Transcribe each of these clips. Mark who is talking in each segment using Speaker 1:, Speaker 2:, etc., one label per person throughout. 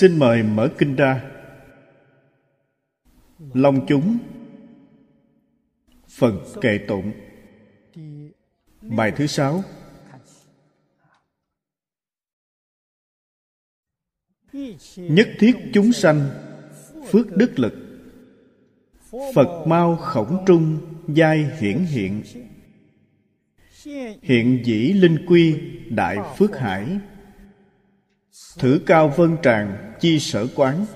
Speaker 1: xin mời mở kinh ra. Long chúng. Phần kệ tụng. Bài thứ sáu. Nhất thiết chúng sanh, phước đức lực. Phật mau khổng trung, giai hiển hiện. Hiện dĩ linh quy, đại phước hải thử cao vân tràng chi sở quán.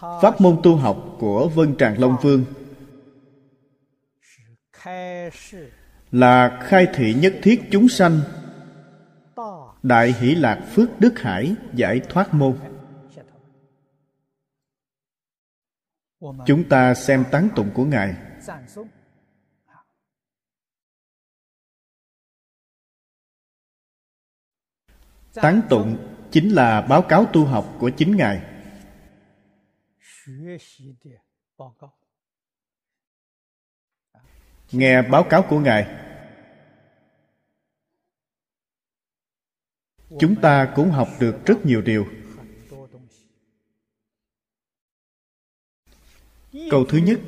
Speaker 1: Pháp môn tu học của Vân Tràng Long Vương là khai thị nhất thiết chúng sanh. Đại hỷ lạc phước đức hải giải thoát môn. Chúng ta xem tán tụng của Ngài. Tán tụng chính là báo cáo tu học của chính Ngài. Nghe báo cáo của Ngài, chúng ta cũng học được rất nhiều điều. Câu thứ nhất,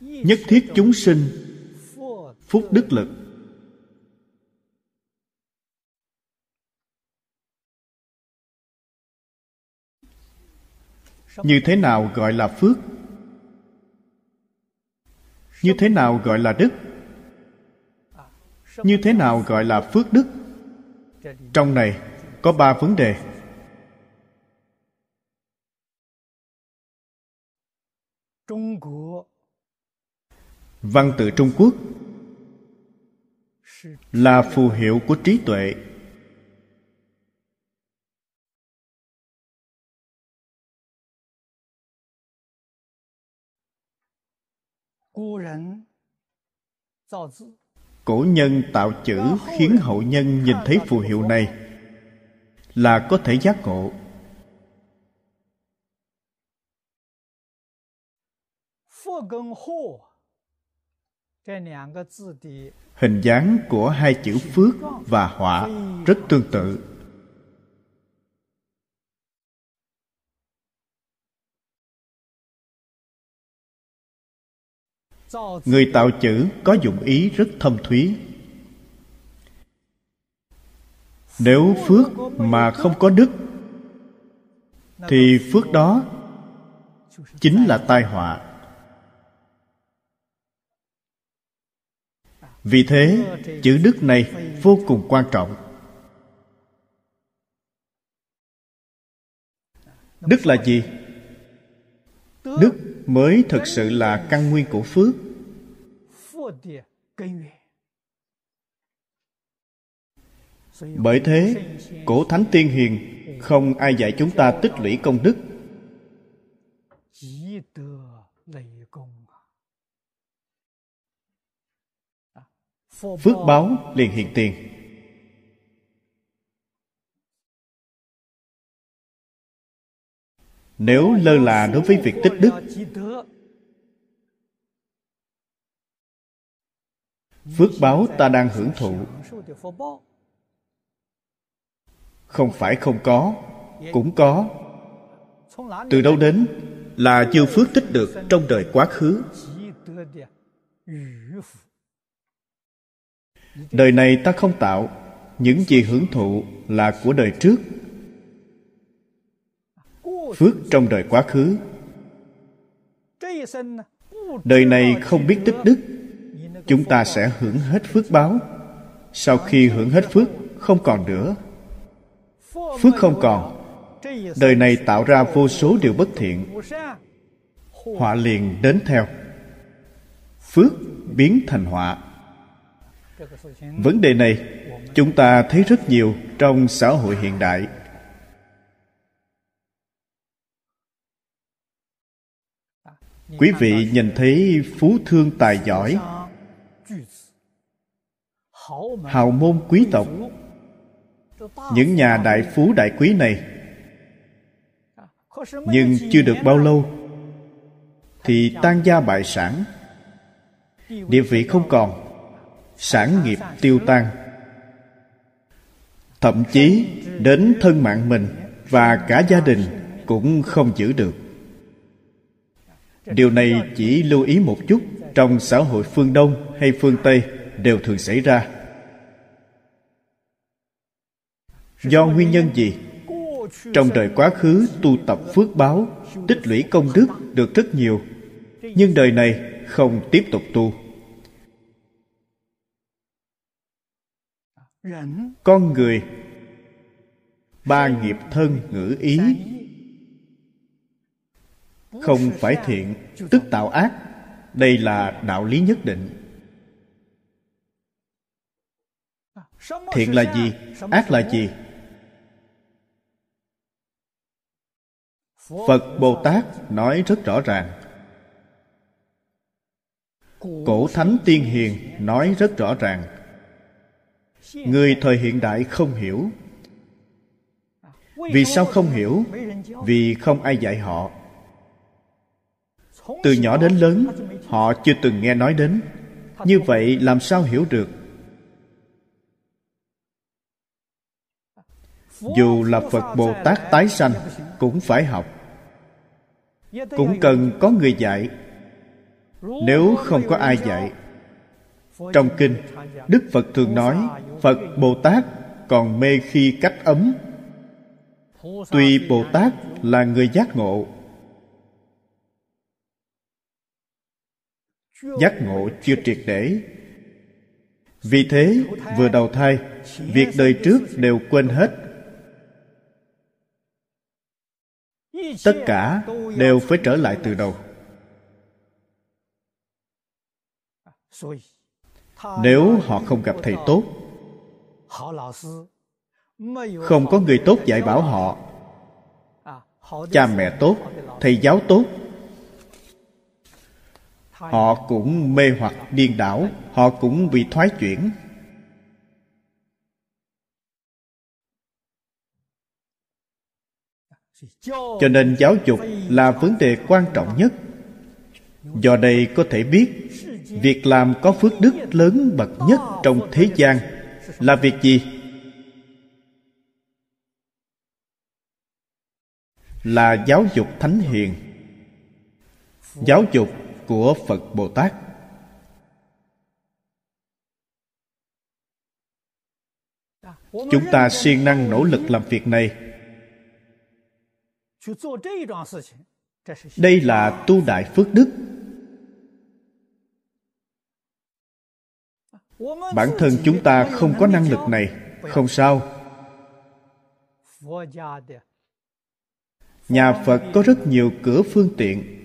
Speaker 1: nhất thiết chúng sinh, phúc đức lực. Như thế nào gọi là phước? Như thế nào gọi là đức? Như thế nào gọi là phước đức? Trong này có ba vấn đề. Văn tự trung quốc là phù hiệu của trí tuệ. Cổ nhân tạo chữ khiến hậu nhân nhìn thấy phù hiệu này là có thể giác ngộ. Hình dáng của hai chữ phước và họa rất tương tự người tạo chữ có dụng ý rất thâm thúy. Nếu phước mà không có đức, thì phước đó chính là tai họa. Vì thế, chữ đức này vô cùng quan trọng. Đức là gì? Đức mới thực sự là căn nguyên của phước. Bởi thế, cổ thánh tiên hiền, không ai dạy chúng ta tích lũy công đức. Phước báo liền hiện tiền. Nếu lơ là đối với việc tích đức, phước báo ta đang hưởng thụ. Không phải không có, cũng có. Từ đâu đến là chưa phước tích được trong đời quá khứ. Đời này ta không tạo, những gì hưởng thụ là của đời trước phước trong đời quá khứ. Đời này không biết tích đức, chúng ta sẽ hưởng hết phước báo. Sau khi hưởng hết phước, không còn nữa. Phước không còn. Đời này tạo ra vô số điều bất thiện. Họa liền đến theo. Phước biến thành họa. Vấn đề này, chúng ta thấy rất nhiều trong xã hội hiện đại. Quý vị nhìn thấy phú thương tài giỏi hào môn quý tộc. những nhà đại phú đại quý này nhưng chưa được bao lâu thì tan gia bại sản. Địa vị không còn sản nghiệp tiêu tan. Thậm chí đến thân mạng mình và cả gia đình cũng không giữ được điều này chỉ lưu ý một chút trong xã hội phương đông hay phương tây đều thường xảy ra. Do nguyên nhân gì? Trong đời quá khứ, tu tập phước báo, tích lũy công đức được rất nhiều, nhưng đời này không tiếp tục tu. Con người, ba nghiệp thân ngữ ý không phải thiện, tức tạo ác. Đây là đạo lý nhất định. Thiện là gì? Ác là gì? Phật bồ tát nói rất rõ ràng. Cổ thánh tiên hiền nói rất rõ ràng. Người thời hiện đại không hiểu. Vì sao không hiểu? Vì không ai dạy họ từ nhỏ đến lớn, họ chưa từng nghe nói đến. Như vậy làm sao hiểu được? Dù là phật bồ tát tái sanh, cũng phải học. Cũng cần có người dạy. Nếu không có ai dạy, trong kinh, đức phật thường nói, phật bồ tát còn mê khi cách ấm. Tuy bồ tát là người giác ngộ giác ngộ chưa triệt để. Vì thế, vừa đầu thai, việc đời trước đều quên hết. Tất cả đều phải trở lại từ đầu. Nếu họ không gặp thầy tốt, không có người tốt dạy bảo họ, cha mẹ tốt, thầy giáo tốt họ cũng mê hoặc điên đảo họ cũng bị thoái chuyển. Cho nên giáo dục là vấn đề quan trọng nhất. Do đây có thể biết việc làm có phước đức lớn bậc nhất trong thế gian là việc gì? Là giáo dục thánh hiền. Giáo dục của phật bồ tát. Chúng ta siêng năng nỗ lực làm việc này. Đây là tu đại phước đức. Bản thân chúng ta không có năng lực này, không sao. Nhà phật có rất nhiều cửa phương tiện.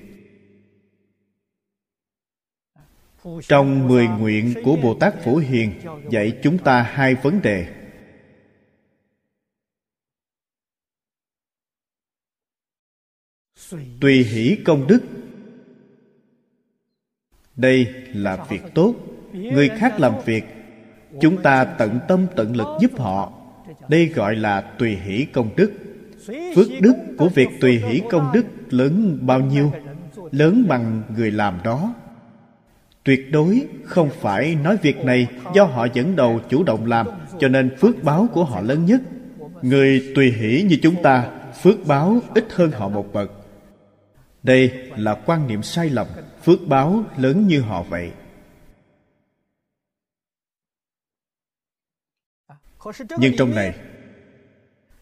Speaker 1: Trong mười nguyện của bồ tát phổ hiền, dạy chúng ta hai vấn đề. Tùy hỷ công đức. Đây là việc tốt. Người khác làm việc, chúng ta tận tâm tận lực giúp họ. Đây gọi là tùy hỷ công đức. Phước đức của việc tùy hỷ công đức lớn bao nhiêu? Lớn bằng người làm đó tuyệt đối không phải nói việc này do họ dẫn đầu chủ động làm, cho nên phước báo của họ lớn nhất. Người tùy hỷ như chúng ta, phước báo ít hơn họ một bậc. Đây là quan niệm sai lầm, phước báo lớn như họ vậy. Nhưng trong này,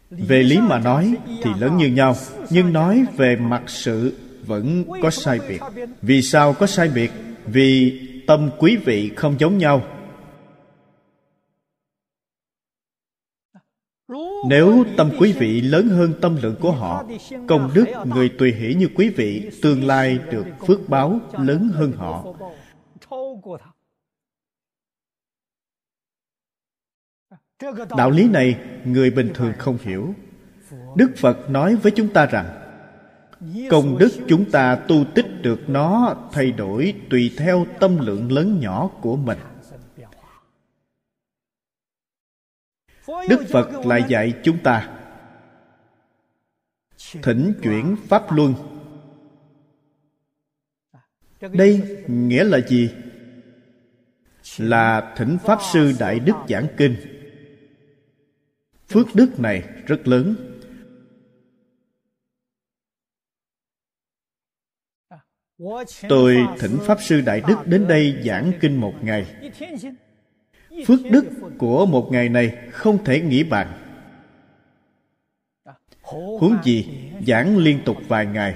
Speaker 1: về lý mà nói thì lớn như nhau, nhưng nói về mặt sự vẫn có sai biệt. Vì sao có sai biệt? Vì tâm quý vị không giống nhau. Nếu tâm quý vị lớn hơn tâm lượng của họ, công đức người tùy hỷ như quý vị tương lai được phước báo lớn hơn họ. Đạo lý này người bình thường không hiểu. Đức phật nói với chúng ta rằng, công đức chúng ta tu tích được nó thay đổi tùy theo tâm lượng lớn nhỏ của mình. Đức phật lại dạy chúng ta, thỉnh chuyển pháp luân. Đây nghĩa là gì? Là thỉnh pháp sư đại đức giảng kinh. Phước đức này rất lớn. Tôi thỉnh pháp sư đại đức đến đây giảng kinh một ngày. Phước đức của một ngày này không thể nghĩ bàn. Huống gì giảng liên tục vài ngày.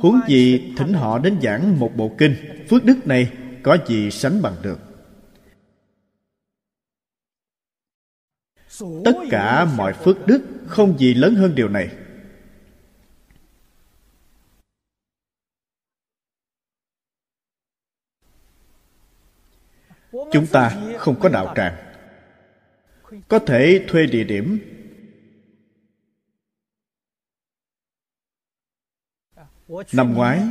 Speaker 1: Huống gì thỉnh họ đến giảng một bộ kinh, phước đức này có gì sánh bằng được. Tất cả mọi phước đức không gì lớn hơn điều này. Chúng ta không có đạo tràng. Có thể thuê địa điểm. Năm ngoái,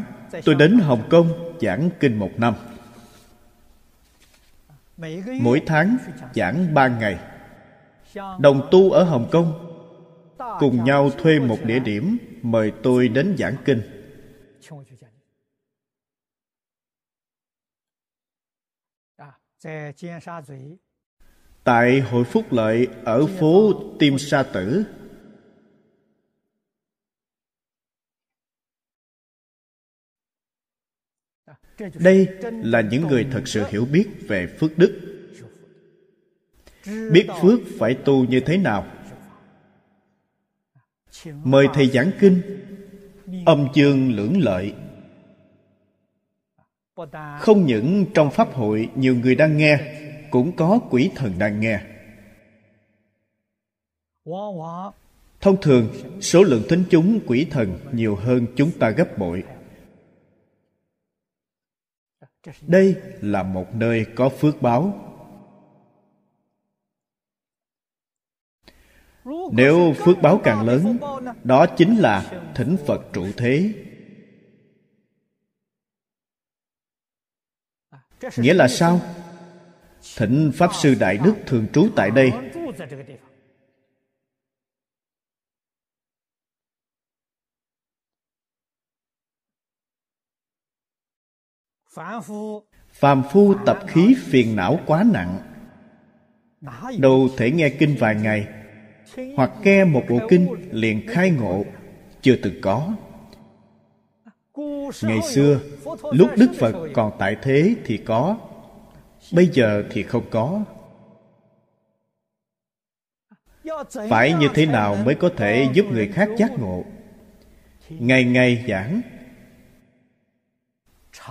Speaker 1: tôi đến hồng kông giảng kinh một năm. Mỗi tháng giảng ba ngày. Đồng tu ở hồng kông, cùng nhau thuê một địa điểm mời tôi đến giảng kinh. Tại hội phúc lợi ở phố Tim Sa Tử. Đây là những người thật sự hiểu biết về phước đức. Biết phước phải tu như thế nào? Mời thầy giảng kinh, âm chương lưỡng lợi không những trong pháp hội nhiều người đang nghe, cũng có quỷ thần đang nghe. Thông thường, số lượng thính chúng quỷ thần nhiều hơn chúng ta gấp bội. Đây là một nơi có phước báo. Nếu phước báo càng lớn, đó chính là thỉnh phật trụ thế. Nghĩa là sao? Thỉnh pháp sư đại đức thường trú tại đây. Phàm phu tập khí phiền não quá nặng. Đâu thể nghe kinh vài ngày, hoặc nghe một bộ kinh liền khai ngộ, chưa từng có ngày xưa, lúc đức phật còn tại thế thì có, bây giờ thì không có. Phải như thế nào mới có thể giúp người khác giác ngộ? Ngày ngày giảng.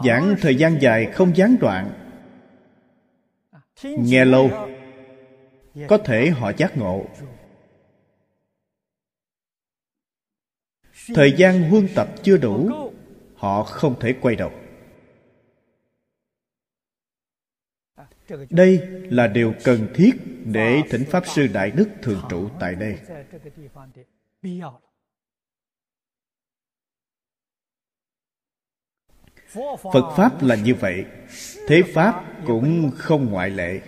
Speaker 1: Giảng thời gian dài không gián đoạn. Nghe lâu, có thể họ giác ngộ. Thời gian huân tập chưa đủ họ không thể quay đầu. Đây là điều cần thiết để thỉnh pháp sư đại đức thường trụ tại đây. Phật pháp là như vậy, thế pháp cũng không ngoại lệ.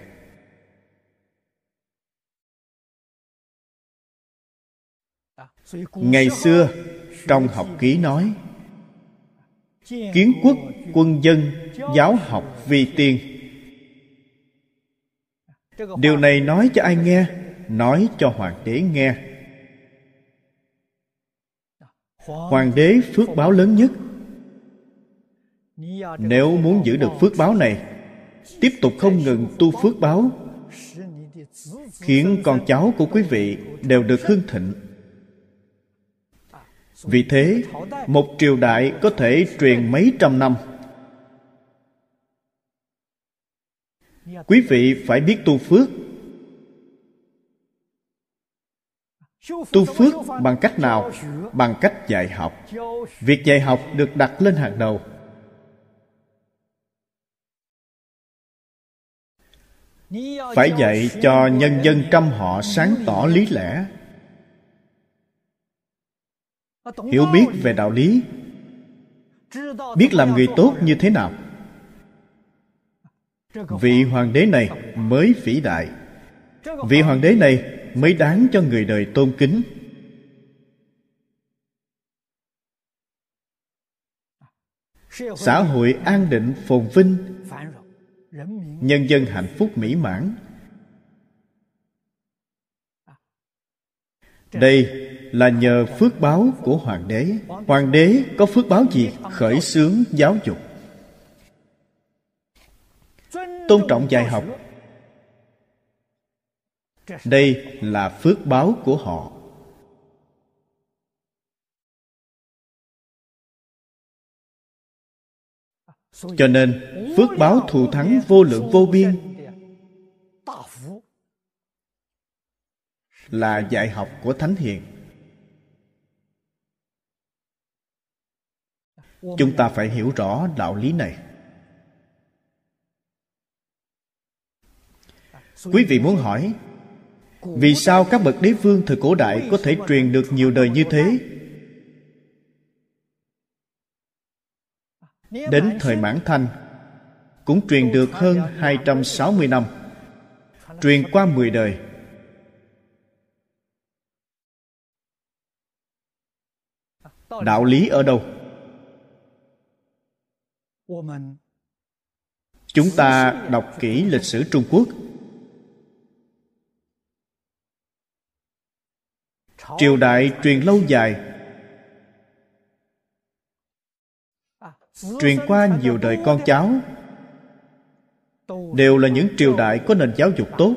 Speaker 1: Ngày xưa, trong học ký nói kiến quốc, quân dân, giáo học vi tiên điều này nói cho ai nghe, nói cho hoàng đế nghe. Hoàng đế phước báo lớn nhất. Nếu muốn giữ được phước báo này, tiếp tục không ngừng tu phước báo, khiến con cháu của quý vị đều được hưng thịnh vì thế, một triều đại có thể truyền mấy trăm năm. Quý vị phải biết tu phước. Tu phước bằng cách nào? Bằng cách dạy học. Việc dạy học được đặt lên hàng đầu. Phải dạy cho nhân dân trăm họ sáng tỏ lý lẽ hiểu biết về đạo lý. Biết làm người tốt như thế nào? Vị hoàng đế này mới vĩ đại. Vị hoàng đế này mới đáng cho người đời tôn kính. Xã hội an định phồn vinh. nhân dân hạnh phúc mỹ mãn. Đây là nhờ phước báo của hoàng đế. Hoàng đế có phước báo gì? Khởi xướng giáo dục. Tôn trọng dạy học. Đây là phước báo của họ. Cho nên, phước báo thù thắng vô lượng vô biên là dạy học của thánh hiền. Chúng ta phải hiểu rõ đạo lý này. Quý vị muốn hỏi, vì sao các bậc đế vương thời cổ đại có thể truyền được nhiều đời như thế? Đến thời Mãn Thanh, Cũng truyền được hơn 260 năm, Truyền qua 10 đời. Đạo lý ở đâu? Chúng ta đọc kỹ lịch sử Trung Quốc. Triều đại truyền lâu dài. Truyền qua nhiều đời con cháu. Đều là những triều đại có nền giáo dục tốt.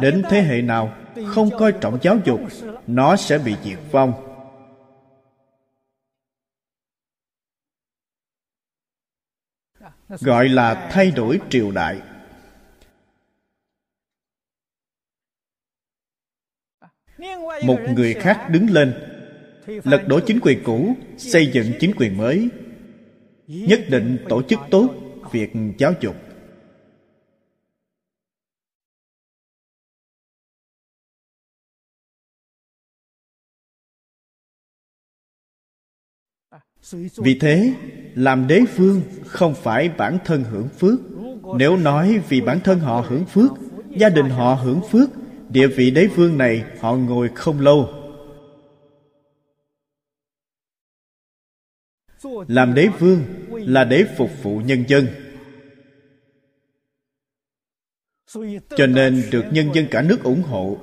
Speaker 1: Đến thế hệ nào không coi trọng giáo dục, nó sẽ bị diệt vong. Gọi là thay đổi triều đại. Một người khác đứng lên, lật đổ chính quyền cũ, xây dựng chính quyền mới, nhất định tổ chức tốt việc giáo dục. Vì thế, làm đế vương không phải bản thân hưởng phước. Nếu nói vì bản thân họ hưởng phước, gia đình họ hưởng phước, địa vị đế vương này họ ngồi không lâu. Làm đế vương là để phục vụ nhân dân. Cho nên được nhân dân cả nước ủng hộ,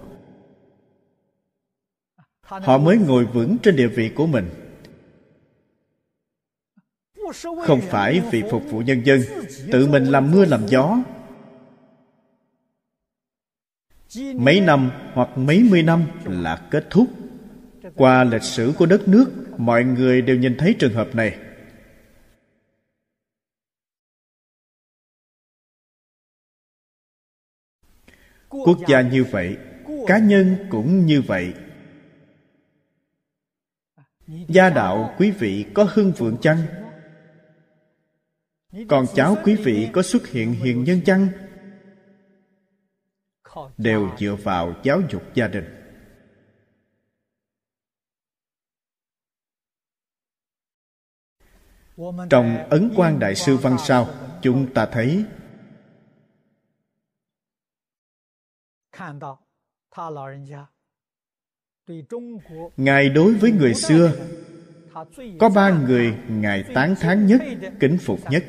Speaker 1: họ mới ngồi vững trên địa vị của mình không phải vì phục vụ nhân dân, tự mình làm mưa làm gió. Mấy năm hoặc mấy mươi năm là kết thúc. Qua lịch sử của đất nước, mọi người đều nhìn thấy trường hợp này. Quốc gia như vậy, cá nhân cũng như vậy. Gia đạo quý vị có hưng vượng chăng? Còn cháu quý vị có xuất hiện hiền nhân chăng? Đều dựa vào giáo dục gia đình. Trong ấn quan đại sư văn sao, chúng ta thấy, ngài đối với người xưa, có ba người ngài tán thán nhất, kính phục nhất.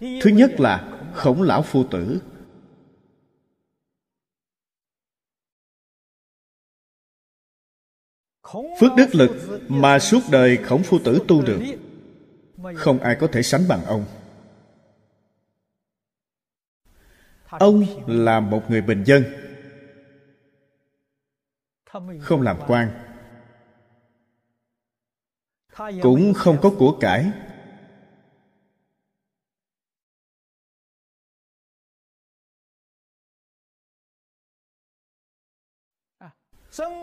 Speaker 1: Thứ nhất là khổng lão phu tử. Phước đức lực mà suốt đời khổng phu tử tu được. Không ai có thể sánh bằng ông. Ông là một người bình dân. Không làm quan. Cũng không có của cải.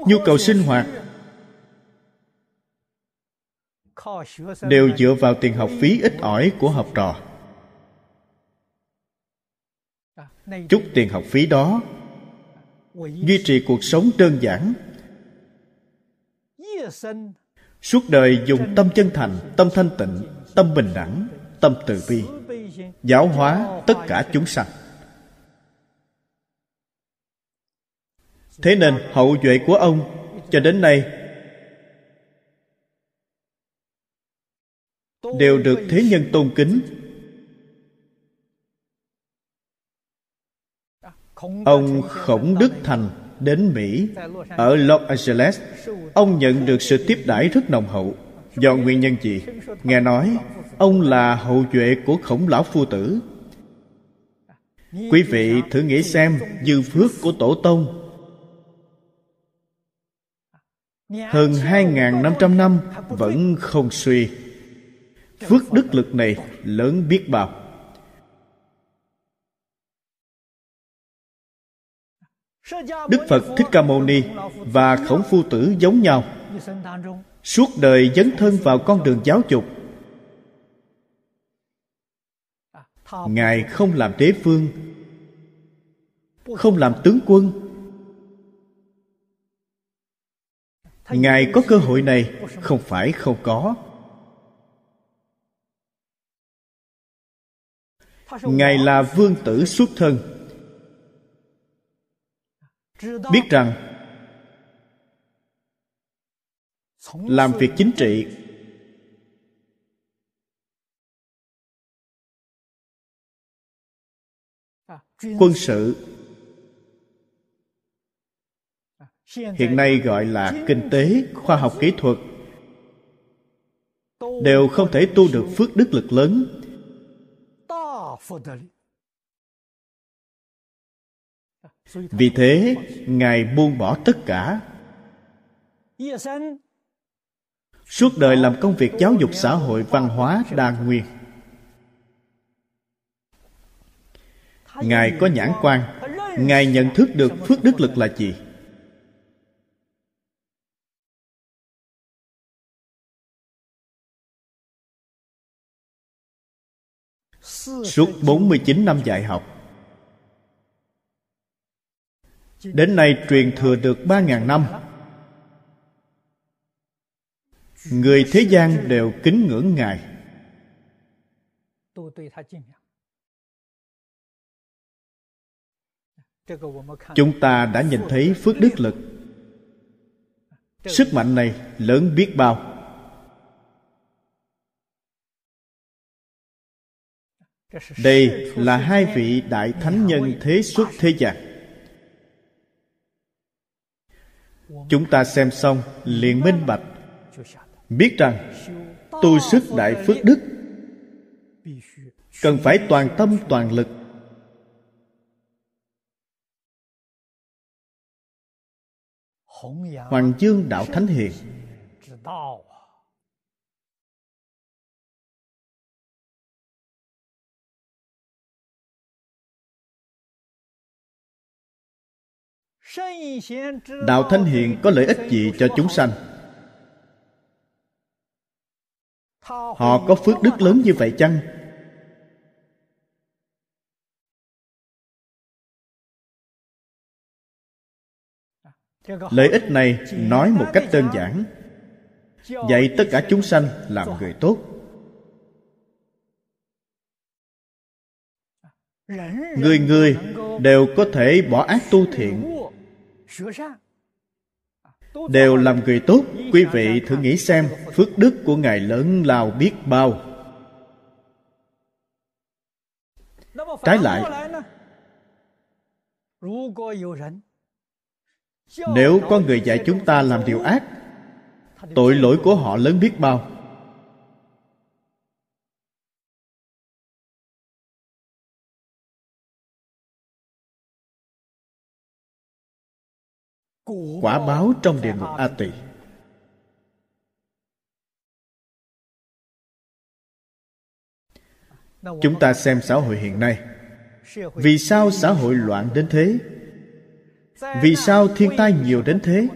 Speaker 1: Nhu cầu sinh hoạt đều dựa vào tiền học phí ít ỏi của học trò. Chút tiền học phí đó duy trì cuộc sống đơn giản, suốt đời dùng tâm chân thành, tâm thanh tịnh, tâm bình đẳng, tâm từ bi, giáo hóa tất cả chúng sanh. Thế nên hậu duệ của ông cho đến nay đều được thế nhân tôn kính. Ông khổng đức thành đến mỹ, ở los angeles, ông nhận được sự tiếp đãi rất nồng hậu do nguyên nhân gì? Nghe nói, ông là hậu duệ của khổng lão phu tử. Quý vị thử nghĩ xem dư phước của tổ tông hơn 2.500 năm vẫn không suy. Phước đức lực này lớn biết bao. Đức phật thích ca mâu ni và khổng phu tử giống nhau. Suốt đời dấn thân vào con đường giáo dục. Ngài không làm đế phương không làm tướng quân ngài có cơ hội này, không phải không có. Ngài là vương tử xuất thân. Biết rằng, làm việc chính trị, quân sự hiện nay gọi là kinh tế, khoa học kỹ thuật đều không thể tu được phước đức lực lớn. Vì thế, ngài buông bỏ tất cả. Suốt đời làm công việc giáo dục xã hội văn hóa đa nguyên. Ngài có nhãn quan, ngài nhận thức được phước đức lực là gì? Suốt 49 năm dạy học. Đến nay truyền thừa được 3.000 năm. Người thế gian đều kính ngưỡng Ngài. Chúng ta đã nhìn thấy phước đức lực. Sức mạnh này lớn biết bao. Đây là hai vị đại thánh nhân thế xuất thế gian. Chúng ta xem xong liền minh bạch, biết rằng tu sức đại phước đức, cần phải toàn tâm toàn lực. Hoàng dương đạo thánh hiền đạo thánh hiền có lợi ích gì cho chúng sanh? Họ có phước đức lớn như vậy chăng? Lợi ích này nói một cách đơn giản. Dạy tất cả chúng sanh làm người tốt. Người người đều có thể bỏ ác tu thiện đều làm người tốt quý vị thử nghĩ xem phước đức của ngài lớn lao biết bao. Trái lại nếu có người dạy chúng ta làm điều ác tội lỗi của họ lớn biết bao quả báo trong địa ngục a tỳ. Chúng ta xem xã hội hiện nay. Vì sao xã hội loạn đến thế? Vì sao thiên tai nhiều đến thế?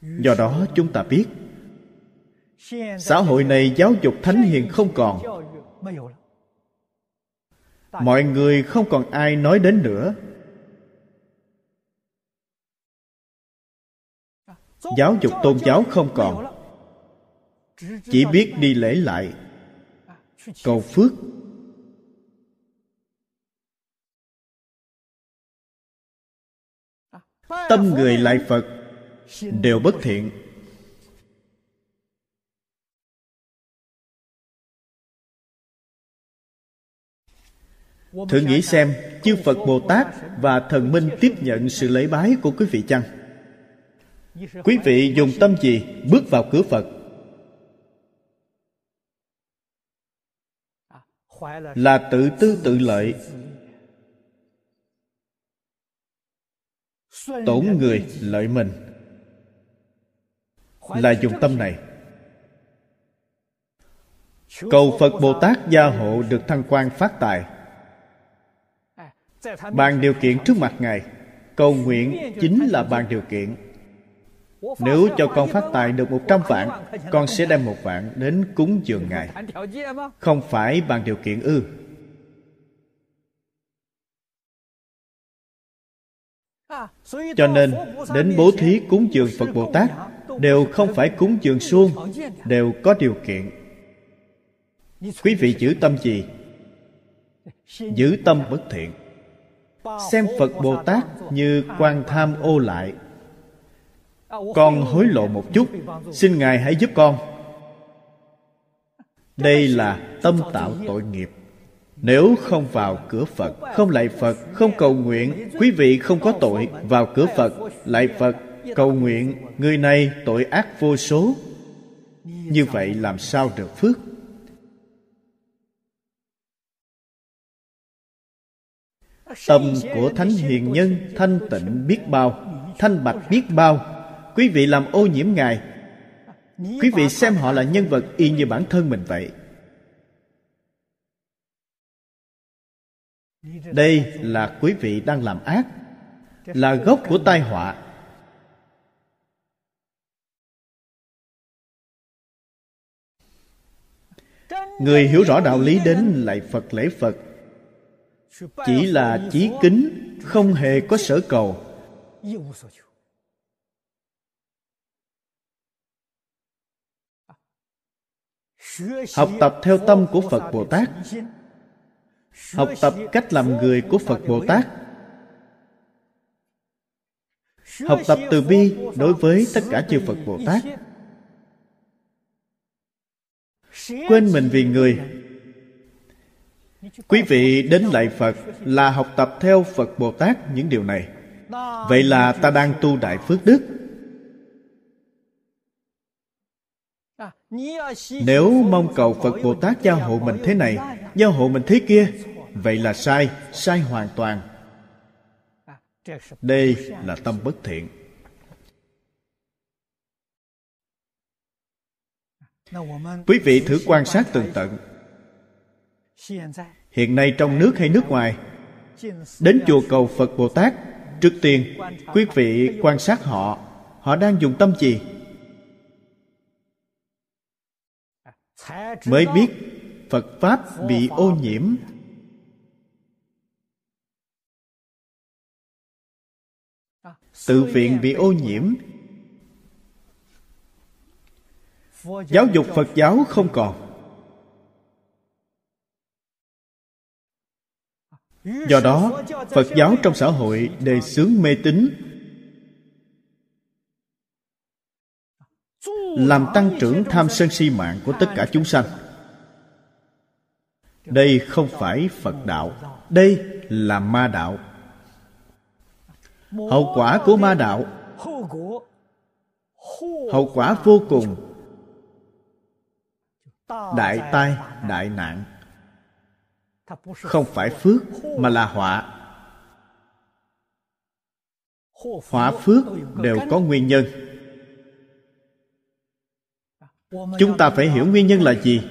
Speaker 1: Do đó chúng ta biết, xã hội này giáo dục thánh hiền không còn. Mọi người không còn ai nói đến nữa. Giáo dục tôn giáo không còn. Chỉ biết đi lễ lại. Cầu phước. Tâm người lại phật, đều bất thiện. Thử nghĩ xem, chư phật bồ tát và thần minh tiếp nhận sự lễ bái của quý vị chăng? Quý vị dùng tâm gì bước vào cửa phật? Là tự tư tự lợi. Tổn người lợi mình. Là dùng tâm này. Cầu phật bồ tát gia hộ được thăng quan phát tài. Bàn điều kiện trước mặt ngài, cầu nguyện chính là bàn điều kiện nếu cho con phát tài được một trăm vạn, Con sẽ đem một vạn đến cúng dường Ngài. Không phải bằng điều kiện ư. Cho nên, đến bố thí cúng dường Phật Bồ Tát, Đều không phải cúng dường suông, Đều có điều kiện. Quý vị giữ tâm gì? Giữ tâm bất thiện. Xem Phật Bồ Tát như quan tham ô lại con hối lộ một chút. Xin ngài hãy giúp con. Đây là tâm tạo tội nghiệp. Nếu không vào cửa phật, không lại phật, không cầu nguyện, quý vị không có tội, vào cửa phật lại phật, cầu nguyện, người này tội ác vô số. Như vậy làm sao được phước? Tâm của thánh hiền nhân thanh tịnh biết bao, thanh bạch biết bao quý vị làm ô nhiễm ngài. Quý vị xem họ là nhân vật y như bản thân mình vậy. Đây là quý vị đang làm ác là gốc của tai họa. Người hiểu rõ đạo lý đến lại phật lễ phật. Chỉ là chí kính không hề có sở cầu học tập theo tâm của phật bồ tát. Học tập cách làm người của phật bồ tát. Học tập từ bi đối với tất cả chư phật bồ tát. Quên mình vì người. Quý vị đến lại phật là học tập theo phật bồ tát những điều này. Vậy là ta đang tu đại phước đức. Nếu mong cầu phật bồ tát gia hộ mình thế này, gia hộ mình thế kia, vậy là sai sai hoàn toàn. Đây là tâm bất thiện. Quý vị thử quan sát tường tận. Hiện nay trong nước hay nước ngoài, đến chùa cầu phật bồ tát trước tiên, quý vị quan sát họ họ đang dùng tâm gì? Mới biết phật pháp bị ô nhiễm. Tự viện bị ô nhiễm. Giáo dục phật giáo không còn. Do đó, phật giáo trong xã hội đề xướng mê tín. Làm tăng trưởng tham sân si mạng của tất cả chúng sanh. Đây không phải phật đạo, đây là ma đạo. Hậu quả của ma đạo, hậu quả vô cùng. Đại tai, đại nạn. Không phải phước mà là họa. Họa phước đều có nguyên nhân chúng ta phải hiểu nguyên nhân là gì?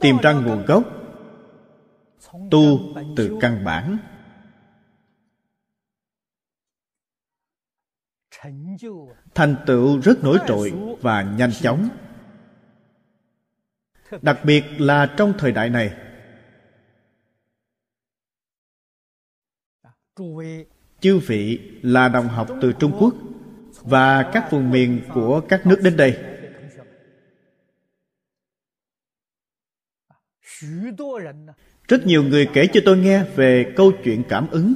Speaker 1: Tìm ra nguồn gốc. tu từ căn bản. Thành tựu rất nổi trội và nhanh chóng. Đặc biệt là trong thời đại này. Chư vị là đồng học từ trung quốc và các vùng miền của các nước đến đây. Rất nhiều người kể cho tôi nghe về câu chuyện cảm ứng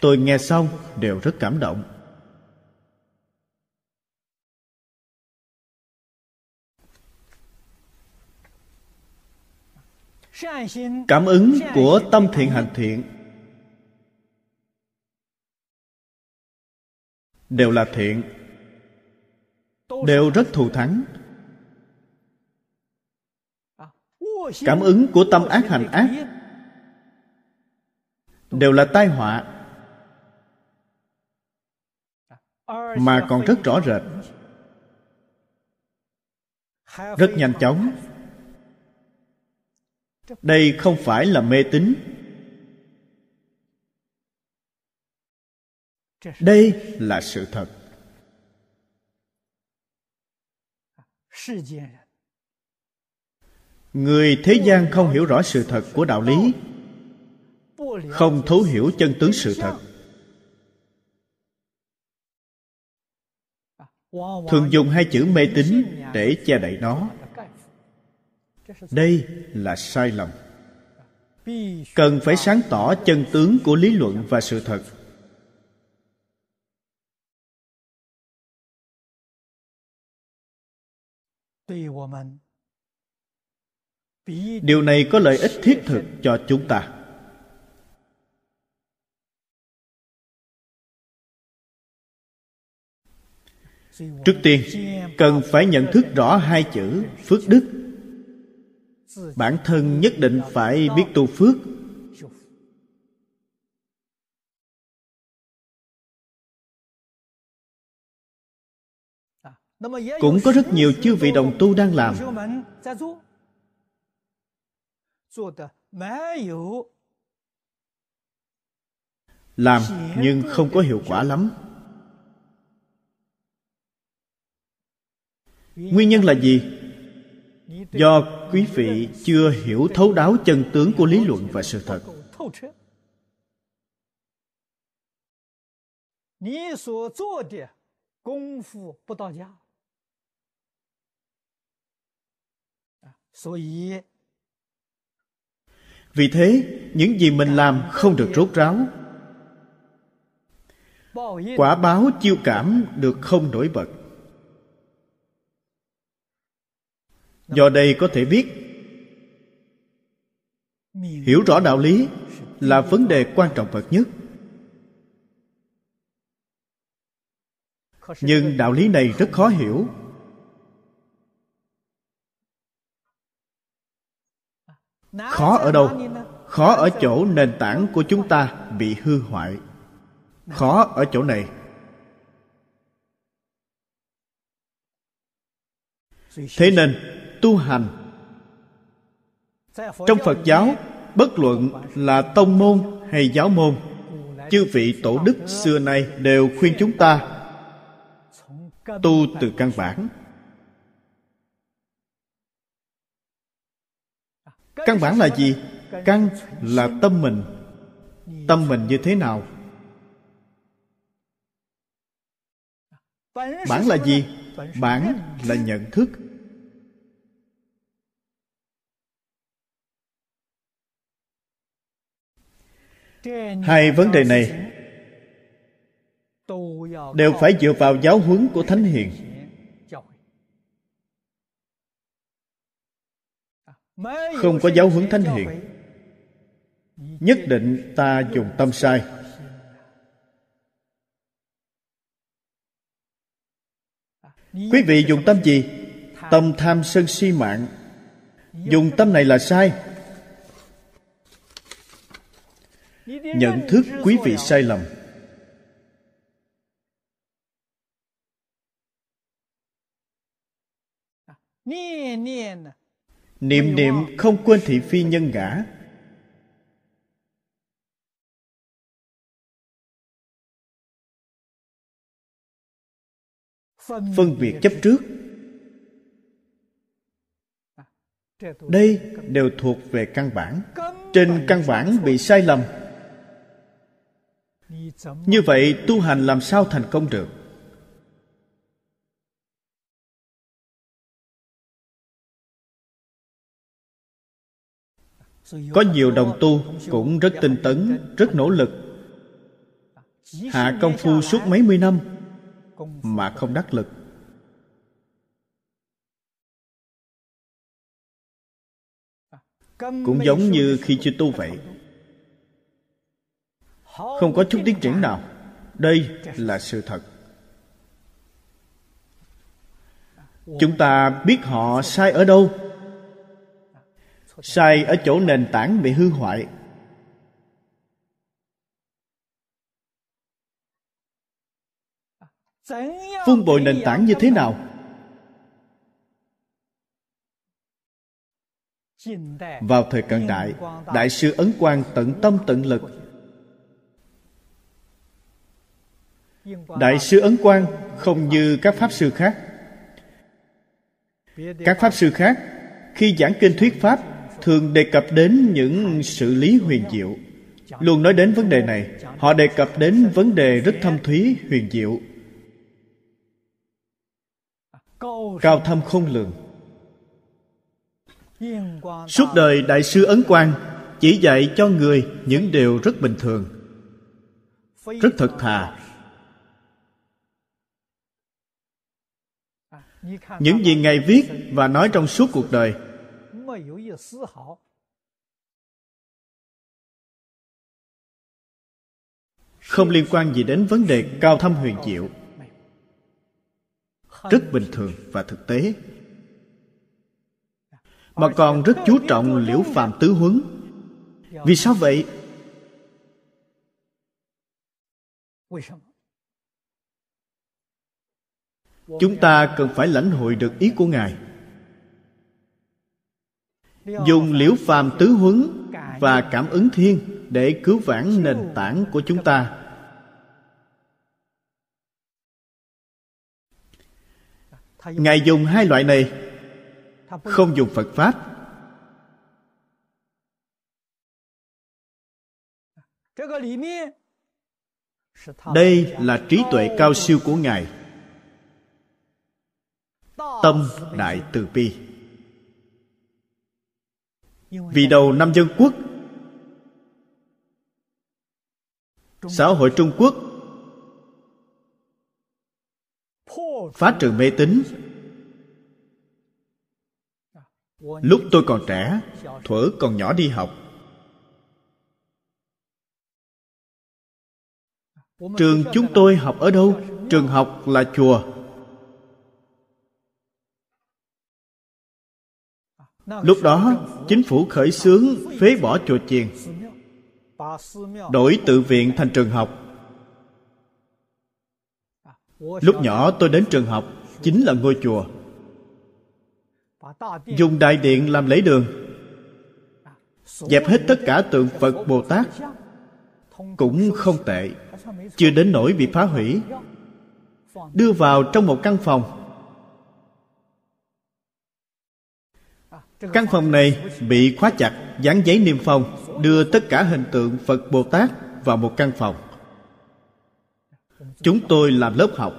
Speaker 1: tôi nghe xong đều rất cảm động. Cảm ứng của tâm thiện hành thiện đều là thiện, đều rất thù thắng. Cảm ứng của tâm ác hành ác đều là tai họa. Mà còn rất rõ rệt. Rất nhanh chóng. Đây không phải là mê tín. Đây là sự thật. Người thế gian không hiểu rõ sự thật của đạo lý, không thấu hiểu chân tướng sự thật. Thường dùng hai chữ mê tín để che đậy nó. Đây là sai lầm. Cần phải sáng tỏ chân tướng của lý luận và sự thật. Điều này có lợi ích thiết thực cho chúng ta. Trước tiên, cần phải nhận thức rõ hai chữ phước đức. Bản thân nhất định phải biết tu phước. Cũng có rất nhiều chư vị đồng tu đang làm. Làm nhưng không có hiệu quả lắm. Nguyên nhân là gì? Do quý vị chưa hiểu thấu đáo chân tướng của lý luận và sự thật. Vì thế, những gì mình làm không được rốt ráo. Quả báo chiêu cảm được không nổi bật. Do đây có thể biết, hiểu rõ đạo lý là vấn đề quan trọng bậc nhất. Nhưng đạo lý này rất khó hiểu. Khó ở đâu? Khó ở chỗ nền tảng của chúng ta bị hư hoại. Khó ở chỗ này. Thế nên tu hành. Trong phật giáo, bất luận là tông môn hay giáo môn, chư vị tổ đức xưa nay đều khuyên chúng ta tu từ căn bản. Căn bản là gì? Căn là tâm mình. Tâm mình như thế nào? Bản là gì? Bản là nhận thức. Hai vấn đề này đều phải dựa vào giáo huấn của thánh hiền. Không có giáo huấn thánh hiền, nhất định ta dùng tâm sai. Quý vị dùng tâm gì? Tâm tham sân si mạng. Dùng tâm này là sai. Nhận thức quý vị sai lầm. Niệm niệm không quên thị phi nhân ngã. Phân biệt chấp trước. Đây đều thuộc về căn bản. Trên căn bản bị sai lầm như vậy, tu hành làm sao thành công được? Có nhiều đồng tu cũng rất tinh tấn, rất nỗ lực. Hạ công phu suốt mấy mươi năm mà không đắc lực. Cũng giống như khi chưa tu vậy không có chút tiến triển nào. Đây là sự thật. Chúng ta biết họ sai ở đâu? Sai ở chỗ nền tảng bị hư hoại. Phun bồi nền tảng như thế nào? Vào thời cận đại đại sư ấn quang tận tâm tận lực đại sư ấn quang không như các pháp sư khác. Các pháp sư khác, khi giảng kinh thuyết pháp, thường đề cập đến những sự lý huyền diệu. Luôn nói đến vấn đề này, họ đề cập đến vấn đề rất thâm thúy, huyền diệu. Cao thâm không lường. Suốt đời, đại sư ấn quang chỉ dạy cho người những điều rất bình thường. Rất thật thà những gì ngài viết và nói trong suốt cuộc đời. Không liên quan gì đến vấn đề cao thâm huyền diệu. Rất bình thường và thực tế. Mà còn rất chú trọng liễu phàm tứ huấn. Vì sao vậy? Chúng ta cần phải lãnh hội được ý của ngài. Dùng liễu phàm tứ huấn và cảm ứng thiên để cứu vãn nền tảng của chúng ta. Ngài dùng hai loại này. Không dùng phật pháp. Đây là trí tuệ cao siêu của ngài tâm đại từ bi. Vì đầu năm dân quốc, xã hội trung quốc phá trừ mê tín. Lúc tôi còn trẻ, thuở còn nhỏ đi học, trường chúng tôi học ở đâu? Trường học là chùa. Lúc đó, chính phủ khởi xướng phế bỏ chùa chiền, đổi tự viện thành trường học. Lúc nhỏ tôi đến trường học, chính là ngôi chùa. Dùng đại điện làm lễ đường, dẹp hết tất cả tượng phật, bồ tát. Cũng không tệ, chưa đến nỗi bị phá hủy. Đưa vào trong một căn phòng căn phòng này bị khóa chặt, dán giấy niêm phong, đưa tất cả hình tượng phật bồ tát vào một căn phòng. Chúng tôi làm lớp học.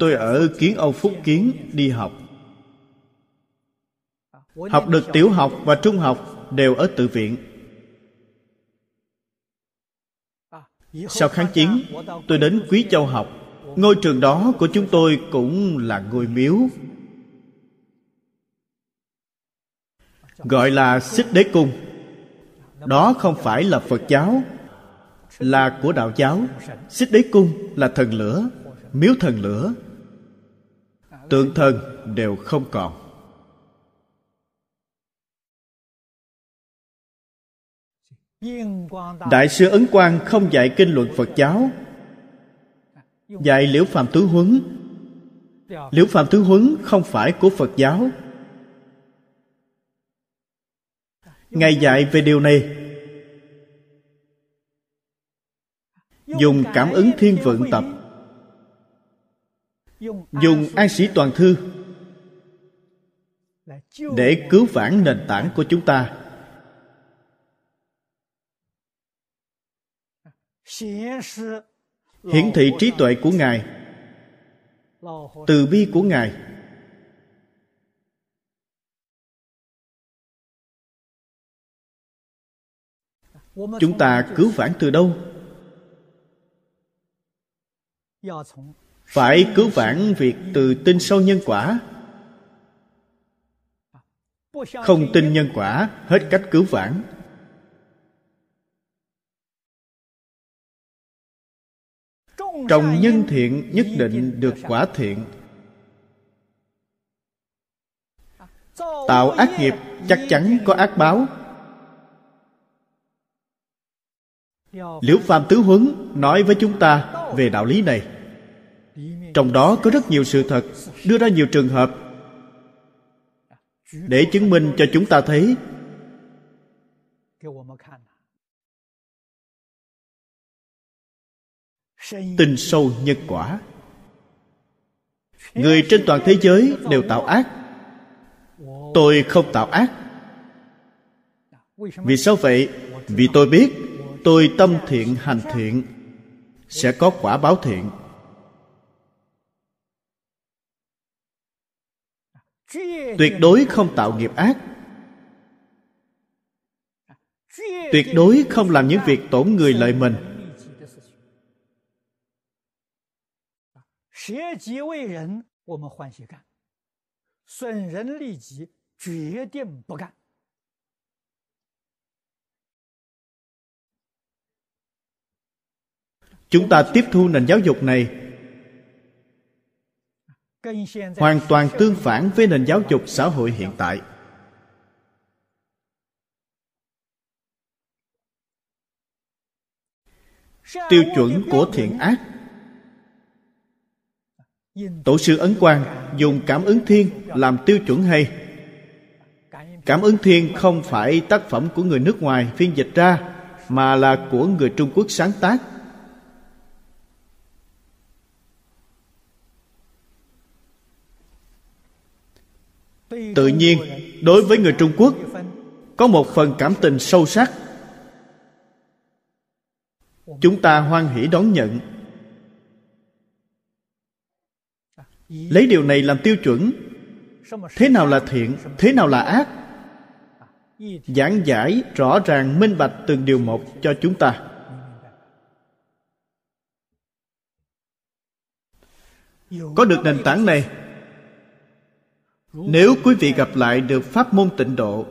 Speaker 1: Tôi ở kiến âu phúc kiến đi học. Học được tiểu học và trung học đều ở tự viện. Sau kháng chiến, tôi đến quý châu học. Ngôi trường đó của chúng tôi cũng là ngôi miếu. Gọi là xích đế cung. Đó không phải là phật giáo, là của đạo giáo. Xích đế cung là thần lửa, miếu thần lửa. Tượng thần đều không còn. Đại sư ấn quang không dạy kinh luận phật giáo, dạy liễu phạm tứ huấn. Liễu phạm tứ huấn không phải của phật giáo. Ngài dạy về điều này. Dùng cảm ứng thiên vượng tập. Dùng an sĩ toàn thư để cứu vãn nền tảng của chúng ta. Hiển thị trí tuệ của ngài, từ bi của ngài. Chúng ta cứu vãn từ đâu? Phải cứu vãn việc từ tin sâu nhân quả. Không tin nhân quả, hết cách cứu vãn. Trồng nhân thiện nhất định được quả thiện. Tạo ác nghiệp chắc chắn có ác báo. liễu phàm tứ huấn nói với chúng ta về đạo lý này. Trong đó có rất nhiều sự thật đưa ra nhiều trường hợp. Để chứng minh cho chúng ta thấy tin sâu nhân quả. Người trên toàn thế giới đều tạo ác. Tôi không tạo ác. Vì sao vậy? Vì tôi biết, tôi tâm thiện, hành thiện, sẽ có quả báo thiện. Tuyệt đối không tạo nghiệp ác. Tuyệt đối không làm những việc tổn người lợi mình. Chúng ta tiếp thu nền giáo dục này. hoàn toàn tương phản với nền giáo dục xã hội hiện tại. tiêu chuẩn của thiện ác tổ sư ấn quang dùng cảm ứng thiên làm tiêu chuẩn hay. Cảm ứng thiên không phải tác phẩm của người nước ngoài phiên dịch ra, mà là của người trung quốc sáng tác. Tự nhiên, đối với người trung quốc, có một phần cảm tình sâu sắc. Chúng ta hoan hỷ đón nhận. Lấy điều này làm tiêu chuẩn. Thế nào là thiện, thế nào là ác? Giảng giải rõ ràng, minh bạch từng điều một cho chúng ta. Có được nền tảng này? Nếu quý vị gặp lại được pháp môn tịnh độ,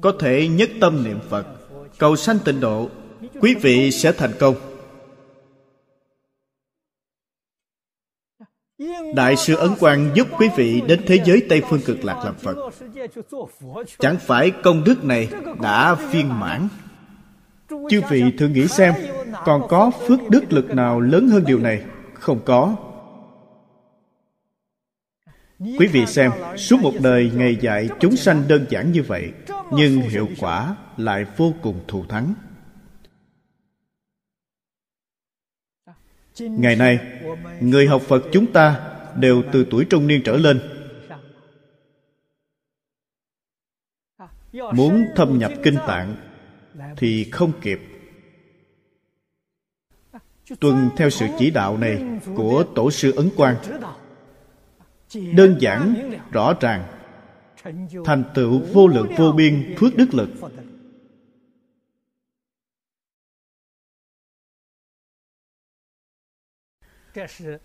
Speaker 1: có thể nhất tâm niệm phật, cầu sanh tịnh độ, quý vị sẽ thành công. Đại sư ấn quang giúp quý vị đến thế giới tây phương cực lạc làm phật. Chẳng phải công đức này đã viên mãn. Chư vị thử nghĩ xem, còn có phước đức lực nào lớn hơn điều này? Không có. Quý vị xem, suốt một đời ngày dạy chúng sanh đơn giản như vậy, nhưng hiệu quả lại vô cùng thù thắng. Ngày nay, người học phật chúng ta đều từ tuổi trung niên trở lên. Muốn thâm nhập kinh tạng thì không kịp. Tuân theo sự chỉ đạo này của tổ sư ấn quang, đơn giản, rõ ràng, thành tựu vô lượng vô biên, phước đức lực.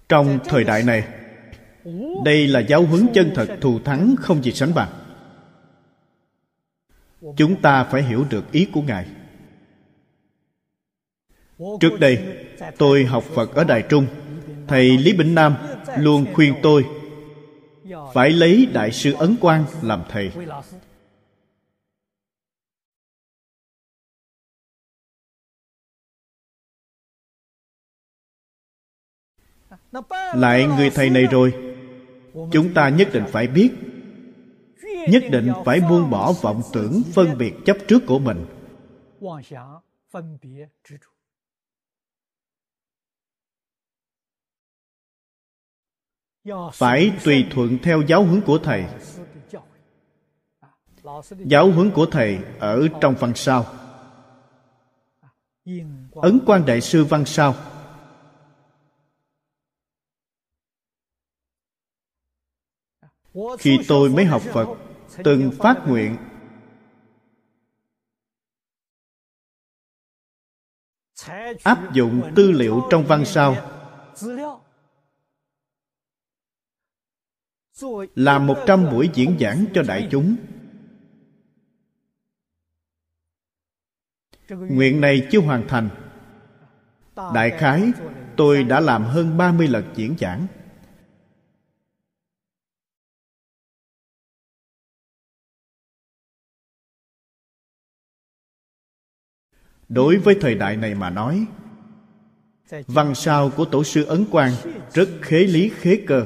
Speaker 1: Trong thời đại này đây là giáo huấn chân thật thù thắng không gì sánh bằng. Chúng ta phải hiểu được ý của ngài. Trước đây tôi học phật ở đài trung. Thầy lý bỉnh nam luôn khuyên tôi phải lấy đại sư ấn quang làm thầy lại người thầy này rồi. Chúng ta nhất định phải biết. Nhất định phải buông bỏ vọng tưởng phân biệt chấp trước của mình. Phải tùy thuận theo giáo huấn của thầy. Giáo huấn của thầy ở trong văn sao. Ấn quan đại sư văn sao. Khi tôi mới học phật, từng phát nguyện. Áp dụng tư liệu trong văn sao. Làm một trăm buổi diễn giảng cho đại chúng. Nguyện này chưa hoàn thành. Đại khái, tôi đã làm hơn 30 lần diễn giảng. Đối với thời đại này mà nói, văn sao của tổ sư ấn quang rất khế lý khế cơ.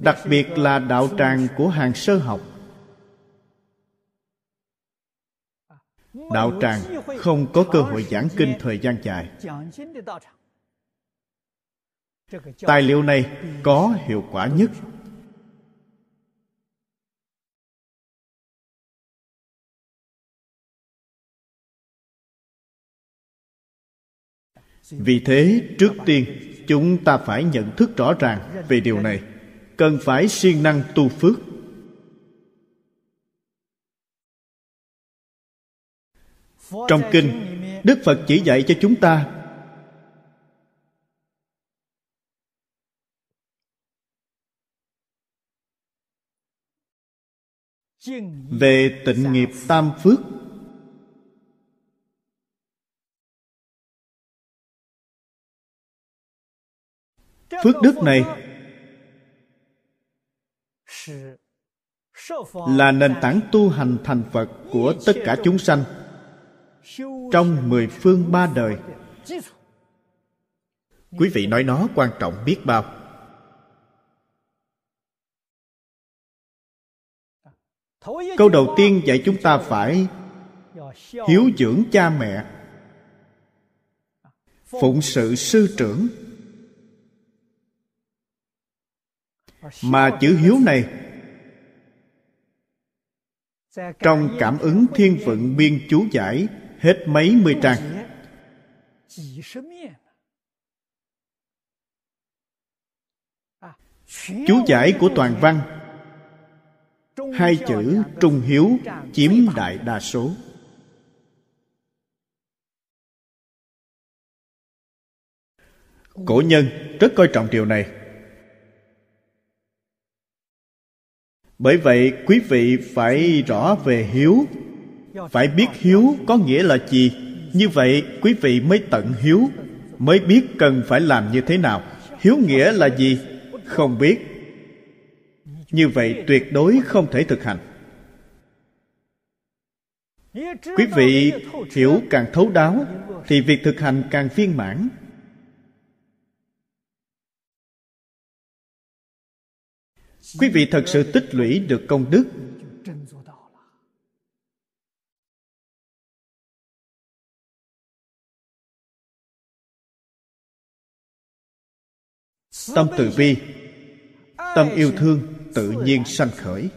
Speaker 1: Đặc biệt là đạo tràng của hàng sơ học. Đạo tràng không có cơ hội giảng kinh thời gian dài. Tài liệu này có hiệu quả nhất. Vì thế, trước tiên, chúng ta phải nhận thức rõ ràng về điều này. Cần phải siêng năng tu phước. Trong kinh, đức phật chỉ dạy cho chúng ta về tịnh nghiệp tam phước. Phước đức này là nền tảng tu hành thành phật của tất cả chúng sanh trong mười phương ba đời. Quý vị nói nó quan trọng biết bao. Câu đầu tiên dạy chúng ta phải hiếu dưỡng cha mẹ, phụng sự sư trưởng. Mà chữ hiếu này, trong cảm ứng thiên phận biên chú giải, hết mấy mươi trang. Chú giải của toàn văn, hai chữ trung hiếu chiếm đại đa số. Cổ nhân rất coi trọng điều này. Bởi vậy, quý vị phải rõ về hiếu. Phải biết hiếu có nghĩa là gì. Như vậy, quý vị mới tận hiếu, mới biết cần phải làm như thế nào. Hiếu nghĩa là gì? Không biết. Như vậy, tuyệt đối không thể thực hành. Quý vị hiểu càng thấu đáo, thì việc thực hành càng viên mãn. Quý vị thật sự tích lũy được công đức. Tâm từ bi, tâm yêu thương tự nhiên sanh khởi.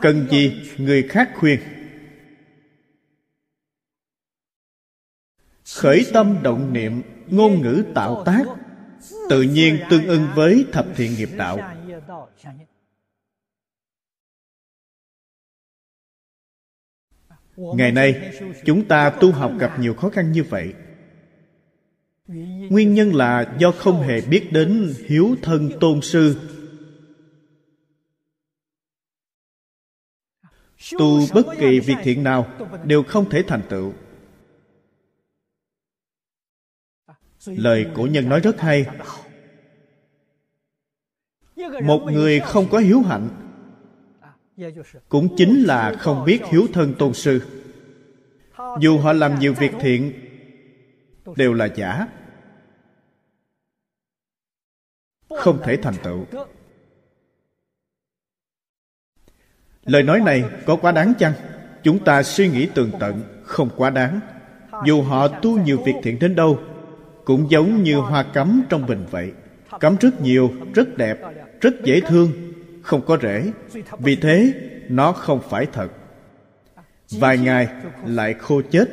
Speaker 1: Cần gì người khác khuyên? Khởi tâm động niệm, ngôn ngữ tạo tác, tự nhiên tương ưng với thập thiện nghiệp đạo. Ngày nay, chúng ta tu học gặp nhiều khó khăn như vậy. Nguyên nhân là do không hề biết đến hiếu thân tôn sư. Tu bất kỳ việc thiện nào đều không thể thành tựu. Lời cổ nhân nói rất hay. Một người không có hiếu hạnh cũng chính là không biết hiếu thân tôn sư. Dù họ làm nhiều việc thiện, đều là giả. Không thể thành tựu. Lời nói này có quá đáng chăng? Chúng ta suy nghĩ tường tận, không quá đáng. Dù họ tu nhiều việc thiện đến đâu, cũng giống như hoa cắm trong bình vậy. Cắm rất nhiều, rất đẹp, rất dễ thương không có rễ. Vì thế, nó không phải thật. Vài ngày lại khô chết.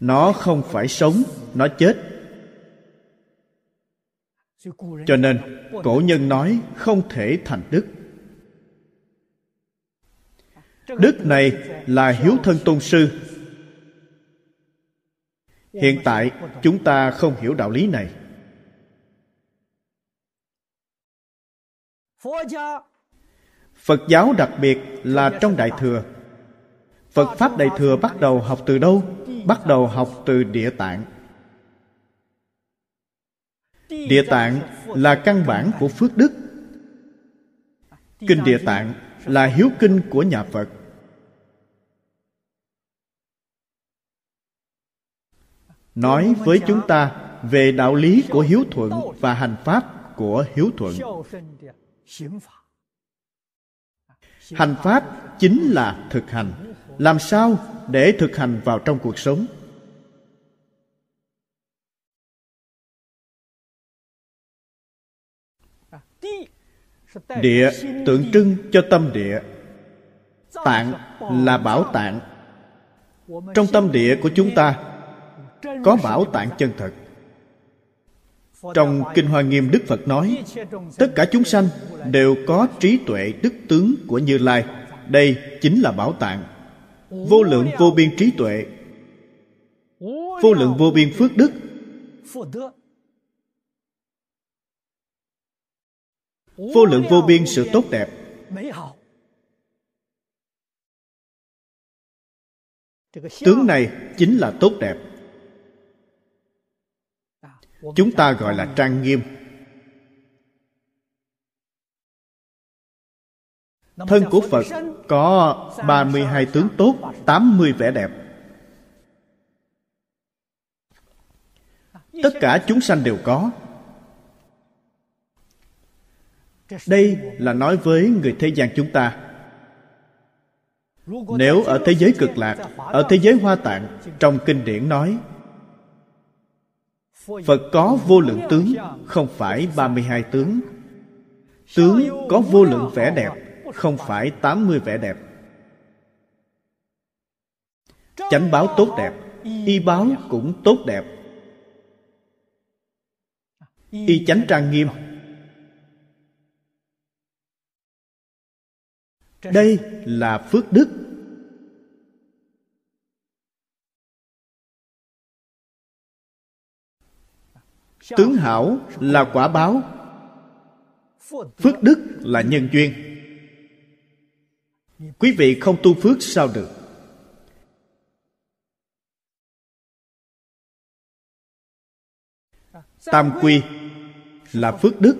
Speaker 1: Nó không phải sống, nó chết. Cho nên, cổ nhân nói không thể thành đức. Đức này là hiếu thân tôn sư. Hiện tại, chúng ta không hiểu đạo lý này. Phật giáo đặc biệt là trong đại thừa. Phật pháp đại thừa bắt đầu học từ đâu? Bắt đầu học từ địa tạng. Địa tạng là căn bản của phước đức. Kinh địa tạng là hiếu kinh của nhà phật. Nói với chúng ta về đạo lý của hiếu thuận và hành pháp của hiếu thuận hành pháp chính là thực hành. Làm sao để thực hành vào trong cuộc sống? Địa tượng trưng cho tâm địa. Tạng là bảo tạng. Trong tâm địa của chúng ta có bảo tạng chân thật trong kinh hoa nghiêm đức phật nói tất cả chúng sanh đều có trí tuệ đức tướng của như lai. Đây chính là bảo tạng vô lượng vô biên trí tuệ. Vô lượng vô biên phước đức. Vô lượng vô biên sự tốt đẹp. Tướng này chính là tốt đẹp chúng ta gọi là trang nghiêm. Thân của phật có 32 tướng tốt 80 vẻ đẹp. Tất cả chúng sanh đều có. Đây là nói với người thế gian chúng ta. Nếu ở thế giới cực lạc, ở thế giới hoa tạng, trong kinh điển nói phật có vô lượng tướng, không phải 32 tướng. Tướng có vô lượng vẻ đẹp, không phải 80 vẻ đẹp. Chánh báo tốt đẹp, y báo cũng tốt đẹp. Y chánh trang nghiêm. Đây là phước đức. Tướng hảo là quả báo. Phước đức là nhân duyên. Quý vị không tu phước sao được? Tam quy là phước đức.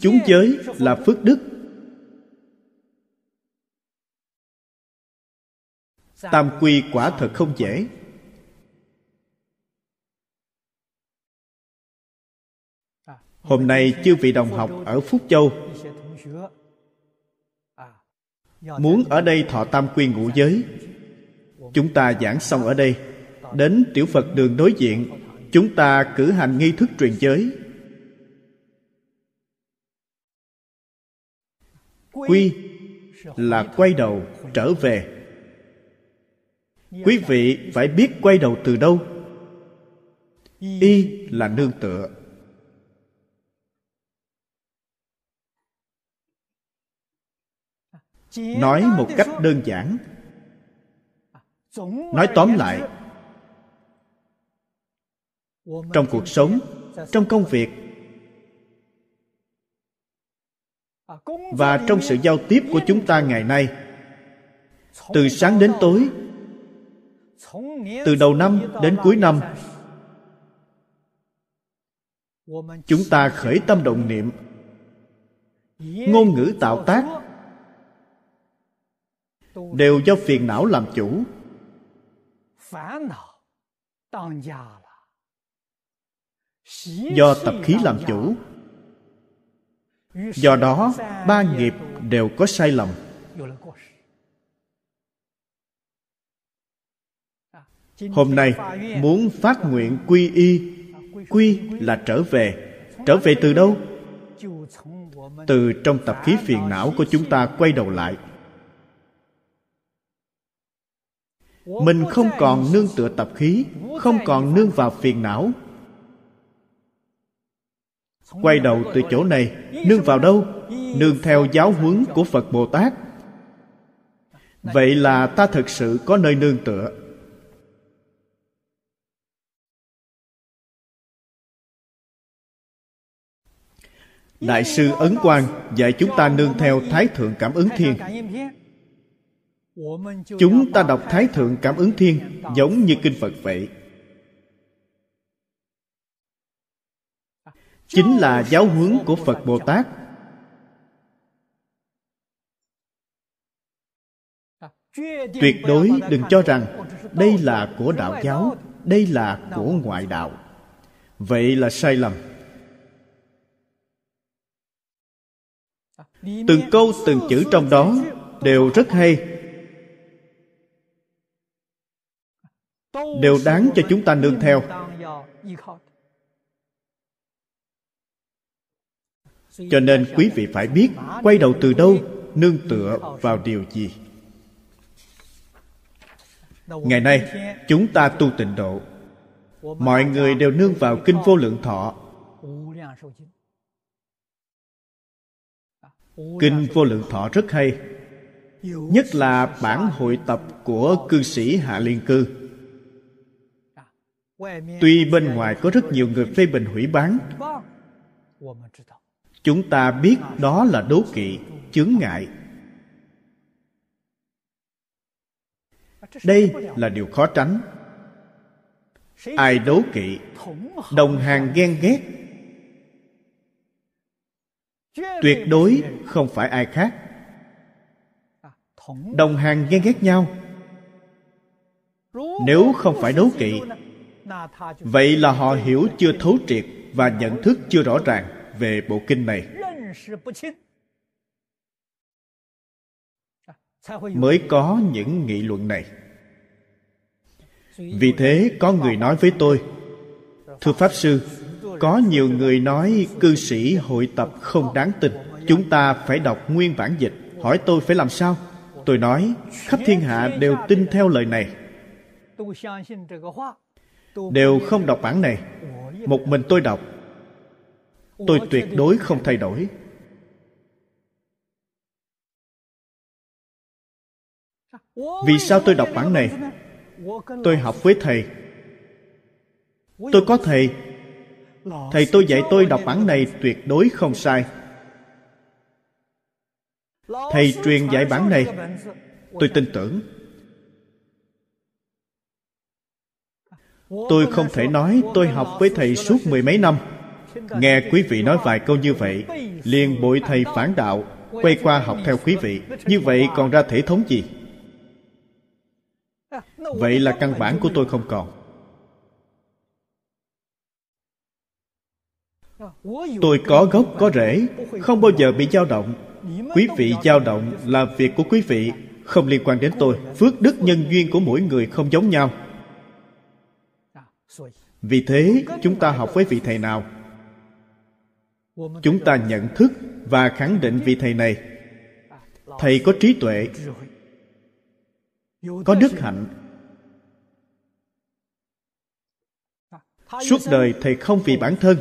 Speaker 1: Chúng giới là phước đức. Tam quy quả thật không dễ. Hôm nay chư vị đồng học ở phúc châu muốn ở đây thọ tam quy ngũ giới. Chúng ta giảng xong ở đây, đến tiểu phật đường đối diện, chúng ta cử hành nghi thức truyền giới. Quy là quay đầu trở về. Quý vị phải biết quay đầu từ đâu. Y là nương tựa. Nói một cách đơn giản. Nói tóm lại trong cuộc sống trong công việc và trong sự giao tiếp của chúng ta ngày nay từ sáng đến tối từ đầu năm đến cuối năm chúng ta khởi tâm động niệm ngôn ngữ tạo tác đều do phiền não làm chủ. Do tập khí làm chủ. do đó ba nghiệp đều có sai lầm. Hôm nay muốn phát nguyện quy y. Quy là trở về. Trở về từ đâu? Từ trong tập khí phiền não của chúng ta quay đầu lại mình không còn nương tựa tập khí, không còn nương vào phiền não. Quay đầu từ chỗ này, nương vào đâu? Nương theo giáo huấn của phật bồ tát. Vậy là ta thực sự có nơi nương tựa. Đại sư ấn quang dạy chúng ta nương theo thái thượng cảm ứng thiên chúng ta đọc thái thượng cảm ứng thiên, giống như kinh phật vậy. Chính là giáo huấn của phật bồ tát. Tuyệt đối đừng cho rằng đây là của đạo giáo, đây là của ngoại đạo. Vậy là sai lầm. Từng câu, từng chữ trong đó đều rất hay. Đều đáng cho chúng ta nương theo. Cho nên quý vị phải biết quay đầu từ đâu, nương tựa vào điều gì. Ngày nay, chúng ta tu tịnh độ. Mọi người đều nương vào kinh vô lượng thọ. Kinh vô lượng thọ rất hay, nhất là bản hội tập của cư sĩ hạ liên cư tuy bên ngoài có rất nhiều người phê bình hủy bán, chúng ta biết đó là đố kỵ, chướng ngại. Đây là điều khó tránh. Ai đố kỵ, đồng hàng ghen ghét. Tuyệt đối không phải ai khác. Đồng hàng ghen ghét nhau. Nếu không phải đố kỵ vậy là họ hiểu chưa thấu triệt và nhận thức chưa rõ ràng về bộ kinh này. Mới có những nghị luận này. Vì thế có người nói với tôi, thưa pháp sư, có nhiều người nói cư sĩ hội tập không đáng tin. Chúng ta phải đọc nguyên bản dịch. Hỏi tôi phải làm sao? Tôi nói, khắp thiên hạ đều tin theo lời này đều không đọc bản này. Một mình tôi đọc. Tôi tuyệt đối không thay đổi. Vì sao tôi đọc bản này? Tôi học với thầy. Tôi có thầy. Thầy tôi dạy tôi đọc bản này tuyệt đối không sai. Thầy truyền dạy bản này. Tôi tin tưởng. Tôi không thể nói tôi học với thầy suốt mười mấy năm. Nghe quý vị nói vài câu như vậy, liền bội thầy phản đạo, quay qua học theo quý vị. Như vậy còn ra thể thống gì? Vậy là căn bản của tôi không còn. Tôi có gốc, có rễ, không bao giờ bị dao động. Quý vị dao động là việc của quý vị, không liên quan đến tôi. Phước đức nhân duyên của mỗi người không giống nhau vì thế, chúng ta học với vị thầy nào? Chúng ta nhận thức và khẳng định vị thầy này. Thầy có trí tuệ, có đức hạnh. Suốt đời thầy không vì bản thân.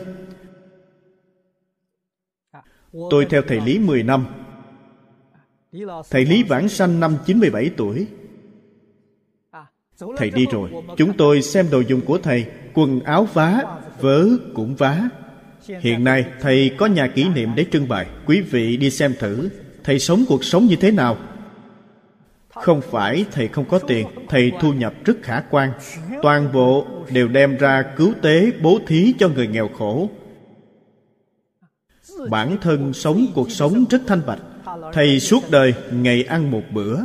Speaker 1: Tôi theo thầy lý 10 năm. Thầy lý vãng sanh năm 97 tuổi thầy đi rồi. chúng tôi xem đồ dùng của thầy. Quần áo vá vớ cũng vá. Hiện nay thầy có nhà kỷ niệm để trưng bày. Quý vị đi xem thử. Thầy sống cuộc sống như thế nào? Không phải thầy không có tiền. Thầy thu nhập rất khả quan. Toàn bộ đều đem ra cứu tế bố thí cho người nghèo khổ. Bản thân sống cuộc sống rất thanh bạch. thầy suốt đời ngày ăn một bữa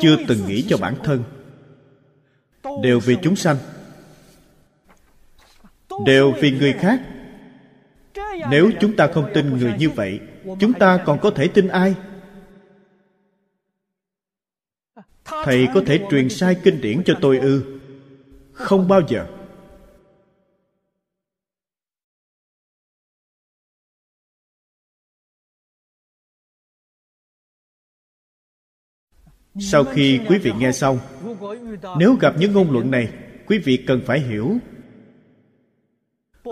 Speaker 1: chưa từng nghĩ cho bản thân. Đều vì chúng sanh. Đều vì người khác. Nếu chúng ta không tin người như vậy, chúng ta còn có thể tin ai? Thầy có thể truyền sai kinh điển cho tôi ư? Không bao giờ. Sau khi quý vị nghe xong, nếu gặp những ngôn luận này, quý vị cần phải hiểu.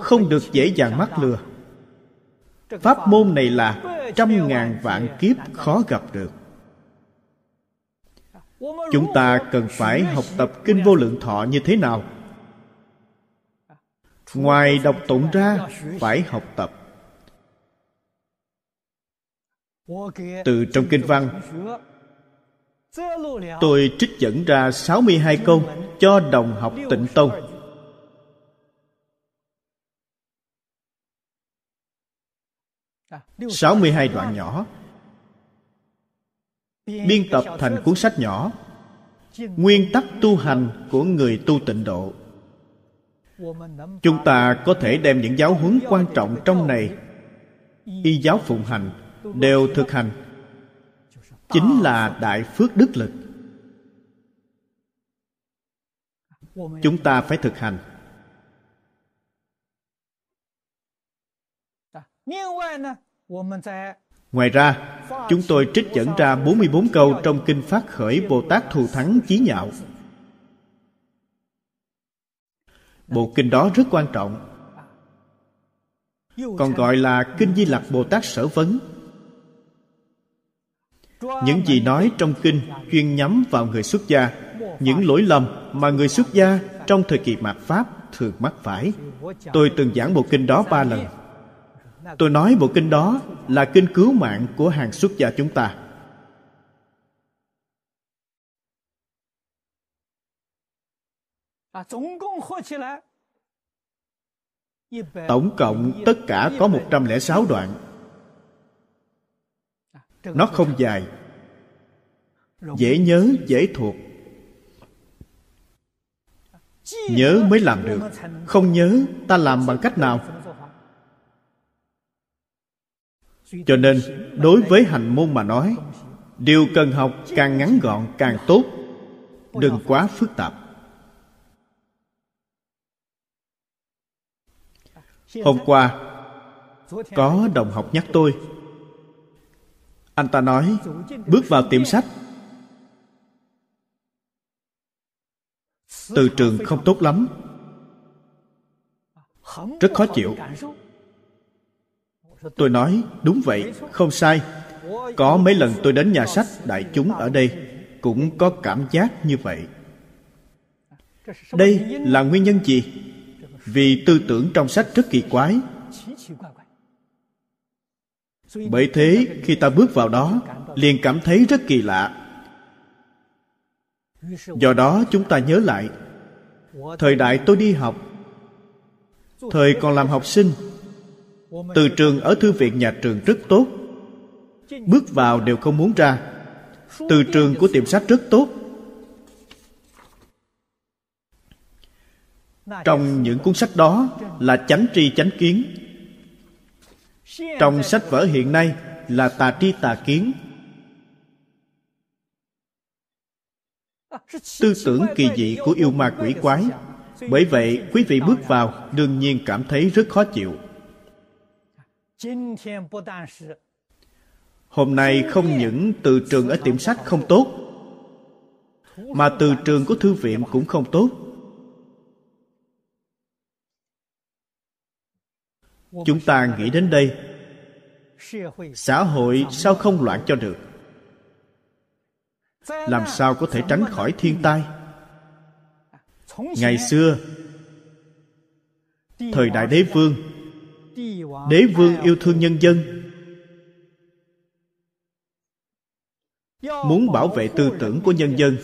Speaker 1: Không được dễ dàng mắc lừa. Pháp môn này là trăm ngàn vạn kiếp khó gặp được. Chúng ta cần phải học tập kinh vô lượng thọ như thế nào? Ngoài đọc tụng ra, phải học tập. Từ trong kinh văn tôi trích dẫn ra 62 câu cho đồng học tịnh tông. 62 đoạn nhỏ. Biên tập thành cuốn sách nhỏ. Nguyên tắc tu hành của người tu tịnh độ. Chúng ta có thể đem những giáo huấn quan trọng trong này. Y giáo phụng hành đều thực hành chính là đại phước đức lực chúng ta phải thực hành Ngoài ra, chúng tôi trích dẫn ra 44 câu trong Kinh Phát Khởi Bồ Tát Thù Thắng Chí Nhạo. Bộ kinh đó rất quan trọng, còn gọi là Kinh Di Lặc Bồ Tát Sở Vấn. Những gì nói trong kinh chuyên nhắm vào người xuất gia, những lỗi lầm mà người xuất gia trong thời kỳ mạt Pháp thường mắc phải. Tôi từng giảng bộ kinh đó ba lần. Tôi nói bộ kinh đó là kinh cứu mạng của hàng xuất gia chúng ta. Tổng cộng tất cả có 106 đoạn. Nó không dài Dễ nhớ, dễ thuộc Nhớ mới làm được Không nhớ ta làm bằng cách nào cho nên đối với hành môn mà nói điều cần học càng ngắn gọn càng tốt đừng quá phức tạp hôm qua có đồng học nhắc tôi anh ta nói, bước vào tiệm sách. Từ trường không tốt lắm. Rất khó chịu. Tôi nói, đúng vậy, không sai. Có mấy lần tôi đến nhà sách, đại chúng ở đây cũng có cảm giác như vậy. Đây là nguyên nhân gì? Vì tư tưởng trong sách rất kỳ quái bởi thế, khi ta bước vào đó, liền cảm thấy rất kỳ lạ. Do đó, chúng ta nhớ lại, thời đại tôi đi học, thời còn làm học sinh, từ trường ở thư viện nhà trường rất tốt, bước vào đều không muốn ra, từ trường của tiệm sách rất tốt. Trong những cuốn sách đó là chánh tri chánh kiến trong sách vở hiện nay là tà tri tà kiến. Tư tưởng kỳ dị của yêu ma quỷ quái. Bởi vậy, quý vị bước vào, đương nhiên cảm thấy rất khó chịu. Hôm nay không những từ trường ở tiệm sách không tốt, mà từ trường của thư viện cũng không tốt. Chúng ta nghĩ đến đây. Xã hội sao không loạn cho được? Làm sao có thể tránh khỏi thiên tai? Ngày xưa, thời đại đế vương đế vương yêu thương nhân dân, muốn bảo vệ tư tưởng của nhân dân.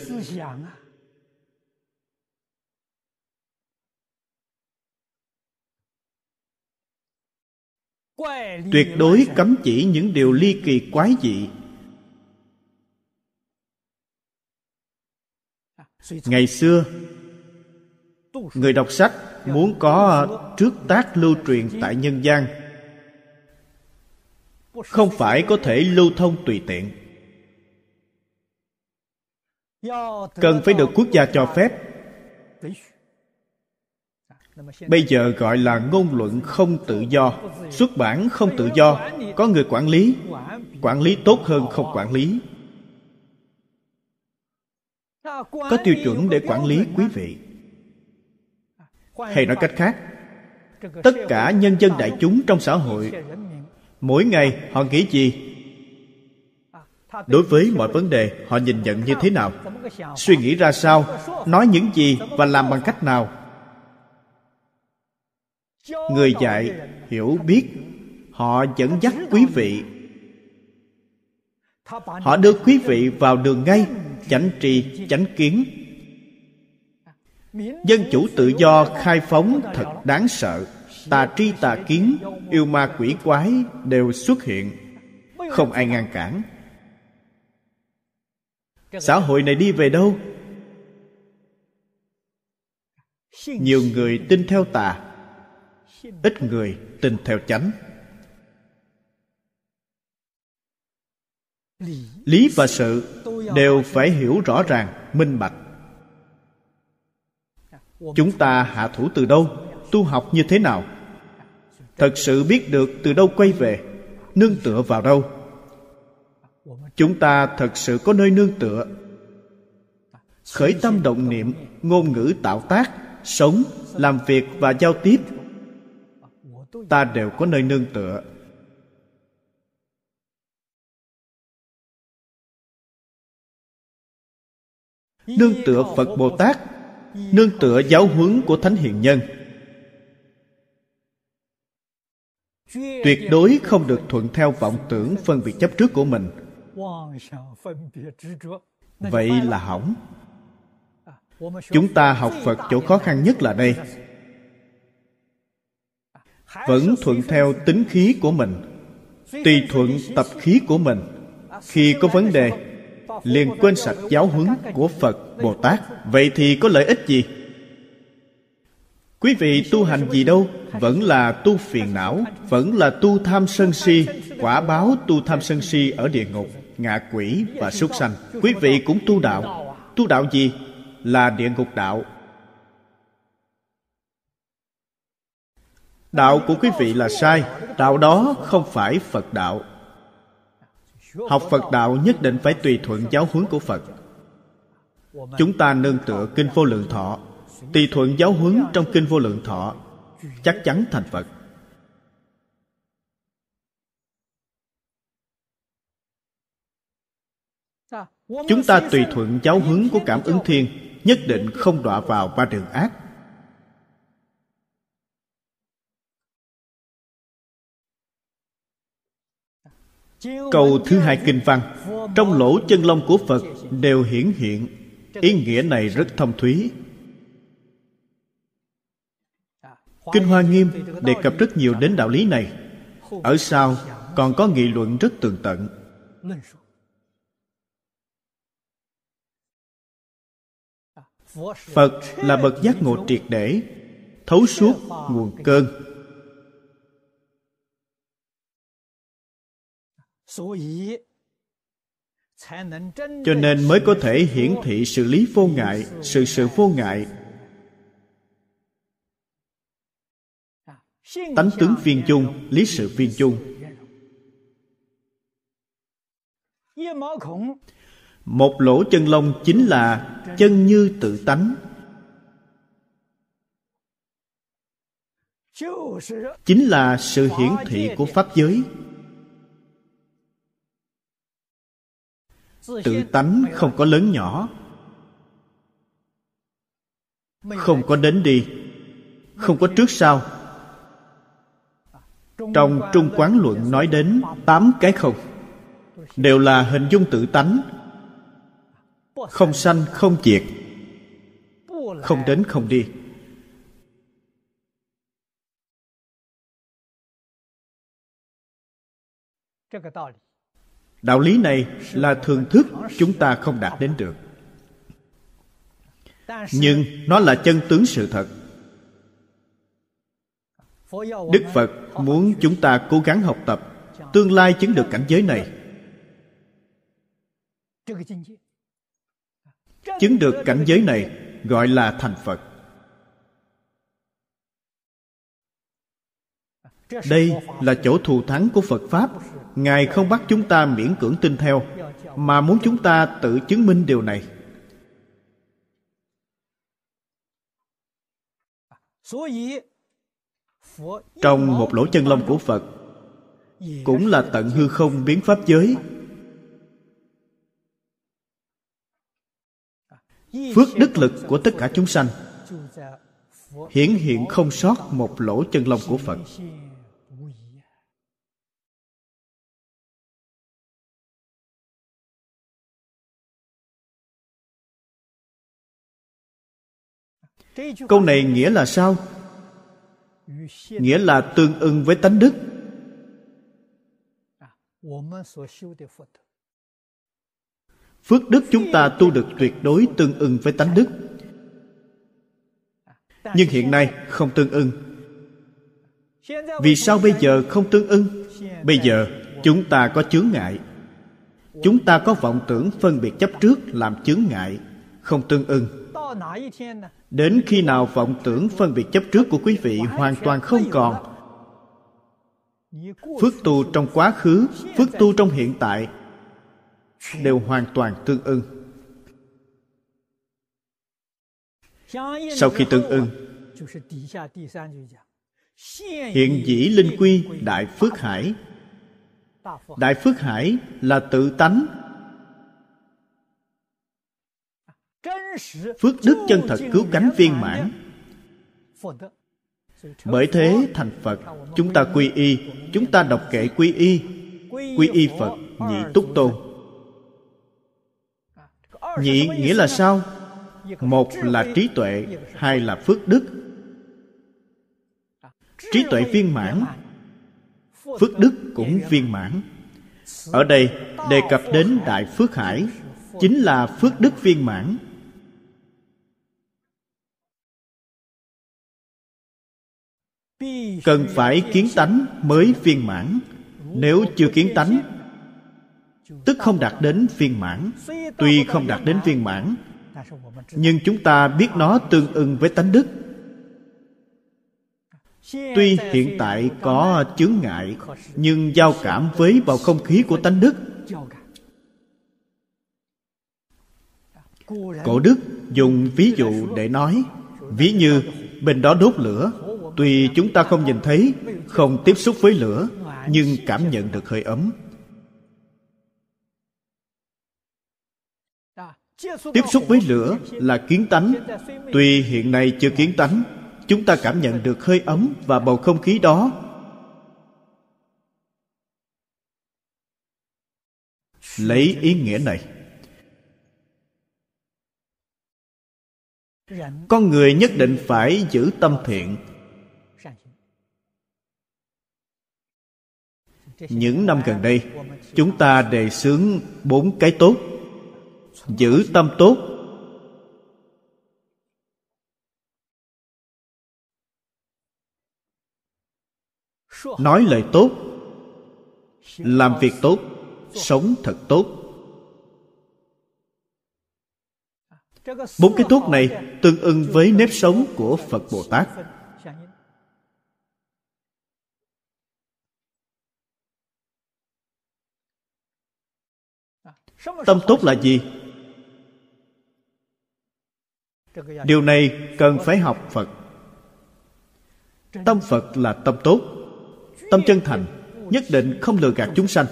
Speaker 1: Tuyệt đối cấm chỉ những điều ly kỳ quái dị. Ngày xưa người đọc sách muốn có trước tác lưu truyền tại nhân gian. Không phải có thể lưu thông tùy tiện. Cần phải được quốc gia cho phép bây giờ gọi là ngôn luận không tự do. Xuất bản không tự do. Có người quản lý. Quản lý tốt hơn không quản lý. Có tiêu chuẩn để quản lý, quý vị. Hay nói cách khác, tất cả nhân dân đại chúng trong xã hội, mỗi ngày họ nghĩ gì? Đối với mọi vấn đề, họ nhìn nhận như thế nào? Suy nghĩ ra sao? Nói những gì và làm bằng cách nào? Người dạy hiểu biết, họ dẫn dắt quý vị. Họ đưa quý vị vào đường ngay, chánh tri, chánh kiến. Dân chủ tự do khai phóng thật đáng sợ. Tà tri tà kiến, yêu ma quỷ quái đều xuất hiện. Không ai ngăn cản. Xã hội này đi về đâu? Nhiều người tin theo tà ít người tin theo chánh. Lý và sự đều phải hiểu rõ ràng, minh bạch. Chúng ta hạ thủ từ đâu, tu học như thế nào? Thật sự biết được từ đâu quay về, nương tựa vào đâu? Chúng ta thật sự có nơi nương tựa. Khởi tâm động niệm, ngôn ngữ tạo tác, sống, làm việc và giao tiếp ta đều có nơi nương tựa. Nương tựa phật bồ tát, nương tựa giáo huấn của thánh hiền nhân. Tuyệt đối không được thuận theo vọng tưởng phân biệt chấp trước của mình. Vậy là hỏng. Chúng ta học phật chỗ khó khăn nhất là đây vẫn thuận theo tính khí của mình, tùy thuận tập khí của mình. Khi có vấn đề, liền quên sạch giáo huấn của phật bồ tát. Vậy thì có lợi ích gì? Quý vị tu hành gì đâu, vẫn là tu phiền não, vẫn là tu tham sân si, quả báo tu tham sân si ở địa ngục, ngạ quỷ và súc sanh. Quý vị cũng tu đạo. Tu đạo gì? Là địa ngục đạo. Đạo của quý vị là sai, đạo đó không phải phật đạo. Học phật đạo nhất định phải tùy thuận giáo huấn của phật. Chúng ta nương tựa kinh vô lượng thọ, tùy thuận giáo huấn trong kinh vô lượng thọ, chắc chắn thành phật. Chúng ta tùy thuận giáo huấn của cảm ứng thiên, nhất định không đọa vào ba đường ác. Câu thứ hai kinh văn, trong lỗ chân lông của phật đều hiển hiện. Ý nghĩa này rất thông thúy. Kinh hoa nghiêm đề cập rất nhiều đến đạo lý này. Ở sau còn có nghị luận rất tường tận. Phật là bậc giác ngộ triệt để, thấu suốt nguồn cơn. Cho nên mới có thể hiển thị sự lý vô ngại sự sự vô ngại. Tánh tướng viên chung lý sự viên chung. một lỗ chân lông chính là chân như tự tánh. Chính là sự hiển thị của pháp giới tự tánh không có lớn nhỏ. Không có đến đi. Không có trước sau. Trong trung quán luận nói đến tám cái không. Đều là hình dung tự tánh. Không sanh không diệt. Không đến không đi đạo lý này là thường thức chúng ta không đạt đến được. Nhưng nó là chân tướng sự thật. Đức phật muốn chúng ta cố gắng học tập tương lai chứng được cảnh giới này. Chứng được cảnh giới này gọi là thành phật. Đây là chỗ thù thắng của phật pháp. Ngài không bắt chúng ta miễn cưỡng tin theo, mà muốn chúng ta tự chứng minh điều này. Trong một lỗ chân lông của phật, cũng là tận hư không biến pháp giới. Phước đức lực của tất cả chúng sanh hiển hiện không sót một lỗ chân lông của phật. Câu này nghĩa là sao? Nghĩa là tương ưng với tánh đức. Phước đức chúng ta tu được tuyệt đối tương ưng với tánh đức. Nhưng hiện nay không tương ưng. Vì sao bây giờ không tương ưng? Bây giờ chúng ta có chướng ngại. Chúng ta có vọng tưởng phân biệt chấp trước làm chướng ngại, không tương ưng đến khi nào vọng tưởng phân biệt chấp trước của quý vị hoàn toàn không còn. Phước tu trong quá khứ, phước tu trong hiện tại đều hoàn toàn tương ưng. Sau khi tương ưng, hiện dĩ linh quy đại phước hải. Đại phước hải là tự tánh phước đức chân thật cứu cánh viên mãn. Bởi thế, thành phật, chúng ta quy y, chúng ta đọc kệ quy y. Quy y phật nhị túc tôn. Nhị nghĩa là sao? Một là trí tuệ, hai là phước đức. Trí tuệ viên mãn. Phước đức cũng viên mãn. Ở đây đề cập đến đại phước hải, chính là phước đức viên mãn. Cần phải kiến tánh mới viên mãn. Nếu chưa kiến tánh, tức không đạt đến viên mãn. Tuy không đạt đến viên mãn, nhưng chúng ta biết nó tương ưng với tánh đức. Tuy hiện tại có chướng ngại, nhưng giao cảm với bầu không khí của tánh đức. Cổ đức dùng ví dụ để nói, ví như, bên đó đốt lửa tuy chúng ta không nhìn thấy, không tiếp xúc với lửa, nhưng cảm nhận được hơi ấm. Tiếp xúc với lửa là kiến tánh. Tuy hiện nay chưa kiến tánh, chúng ta cảm nhận được hơi ấm và bầu không khí đó. Lấy ý nghĩa này. Con người nhất định phải giữ tâm thiện. Những năm gần đây, chúng ta đề xướng bốn cái tốt. Giữ tâm tốt. Nói lời tốt. Làm việc tốt. Sống thật tốt. Bốn cái tốt này tương ưng với nếp sống của phật bồ tát. Tâm tốt là gì? Điều này cần phải học phật. Tâm phật là tâm tốt tâm chân thành, nhất định không lừa gạt chúng sanh.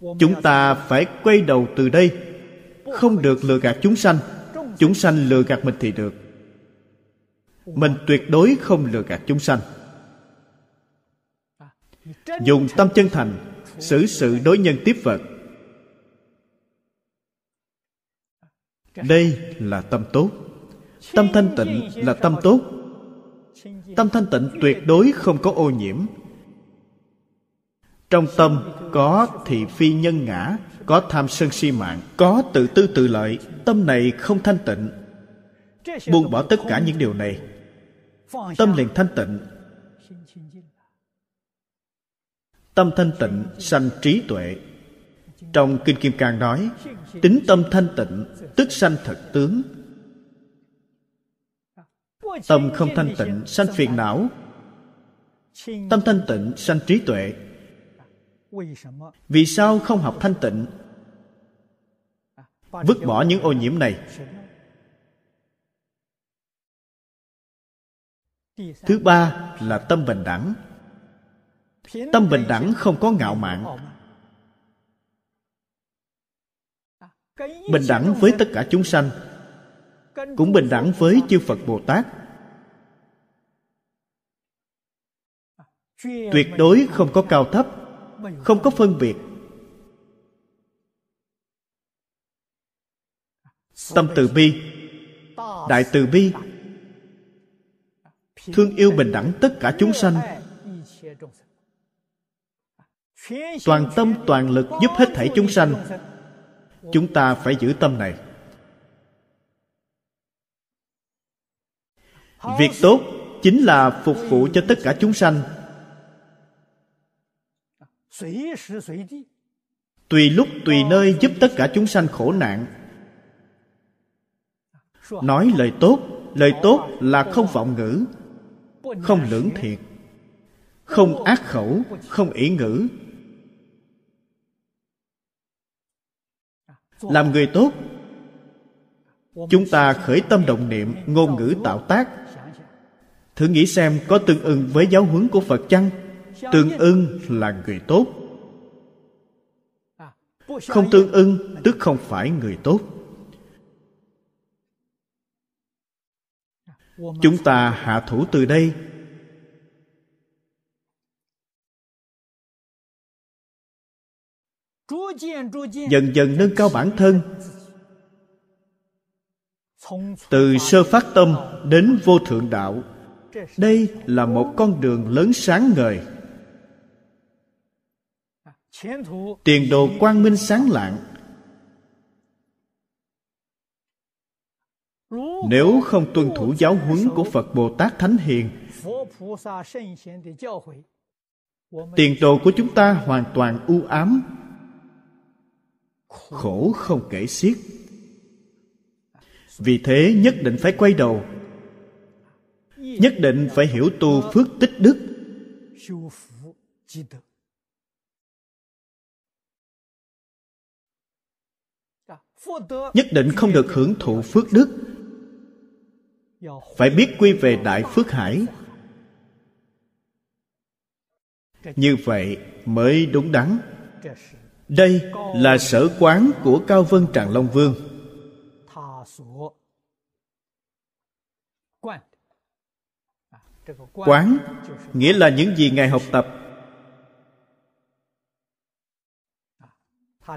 Speaker 1: Chúng ta phải quay đầu từ đây. Không được lừa gạt chúng sanh. Chúng sanh lừa gạt mình thì được. Mình tuyệt đối không lừa gạt chúng sanh. Dùng tâm chân thành xử sự đối nhân tiếp vật. Đây là tâm tốt. Tâm thanh tịnh là tâm tốt. Tâm thanh tịnh tuyệt đối không có ô nhiễm. Trong tâm có thị phi nhân ngã, có tham sân si mạng, có tự tư tự lợi, tâm này không thanh tịnh. Buông bỏ tất cả những điều này. Tâm liền thanh tịnh. Tâm thanh tịnh, sanh trí tuệ. Trong kinh kim cang nói, tính tâm thanh tịnh, tức sanh thật tướng. Tâm không thanh tịnh, sanh phiền não. Tâm thanh tịnh, sanh trí tuệ. Vì sao không học thanh tịnh? Vứt bỏ những ô nhiễm này. Thứ ba là tâm bình đẳng tâm bình đẳng không có ngạo mạn. Bình đẳng với tất cả chúng sanh, cũng bình đẳng với chư phật bồ tát. Tuyệt đối không có cao thấp, không có phân biệt. Tâm từ bi, đại từ bi, thương yêu bình đẳng tất cả chúng sanh toàn tâm, toàn lực giúp hết thảy chúng sanh. Chúng ta phải giữ tâm này. Việc tốt chính là phục vụ cho tất cả chúng sanh. Tùy lúc, tùy nơi giúp tất cả chúng sanh khổ nạn. Nói lời tốt lời tốt là không vọng ngữ, không lưỡng thiệt, không ác khẩu, không ỷ ngữ. Làm người tốt. Chúng ta khởi tâm động niệm, ngôn ngữ tạo tác. Thử nghĩ xem có tương ưng với giáo huấn của phật chăng? Tương ưng là người tốt. Không tương ưng tức không phải người tốt. Chúng ta hạ thủ từ đây. Dần dần nâng cao bản thân. Từ sơ phát tâm đến vô thượng đạo. Đây là một con đường lớn sáng ngời. Tiền đồ quang minh sáng lạng. Nếu không tuân thủ giáo huấn của phật bồ tát thánh hiền, tiền đồ của chúng ta hoàn toàn u ám khổ không kể xiết. Vì thế nhất định phải quay đầu. Nhất định phải hiểu tu phước tích đức. Nhất định không được hưởng thụ phước đức. Phải biết quy về đại phước hải. Như vậy mới đúng đắn đây là sở quán của cao vân tràng long vương. Quán nghĩa là những gì ngài học tập.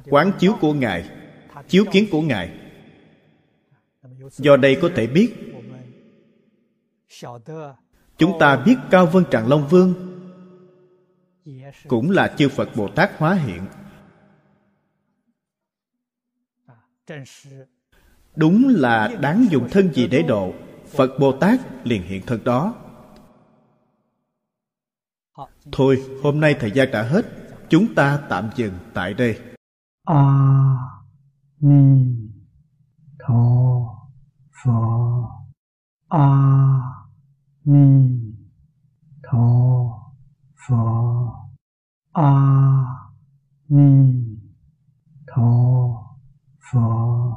Speaker 1: Quán chiếu của ngài, chiếu kiến của ngài. Do đây có thể biết, chúng ta biết cao vân tràng long vương cũng là chư phật bồ tát hóa hiện. đúng là đáng dùng thân gì để độ phật bồ tát liền hiện thân đó. Thôi hôm nay thời gian đã hết chúng ta tạm dừng tại đây.
Speaker 2: A ni tho pho a ni tho pho a ni tho 佛。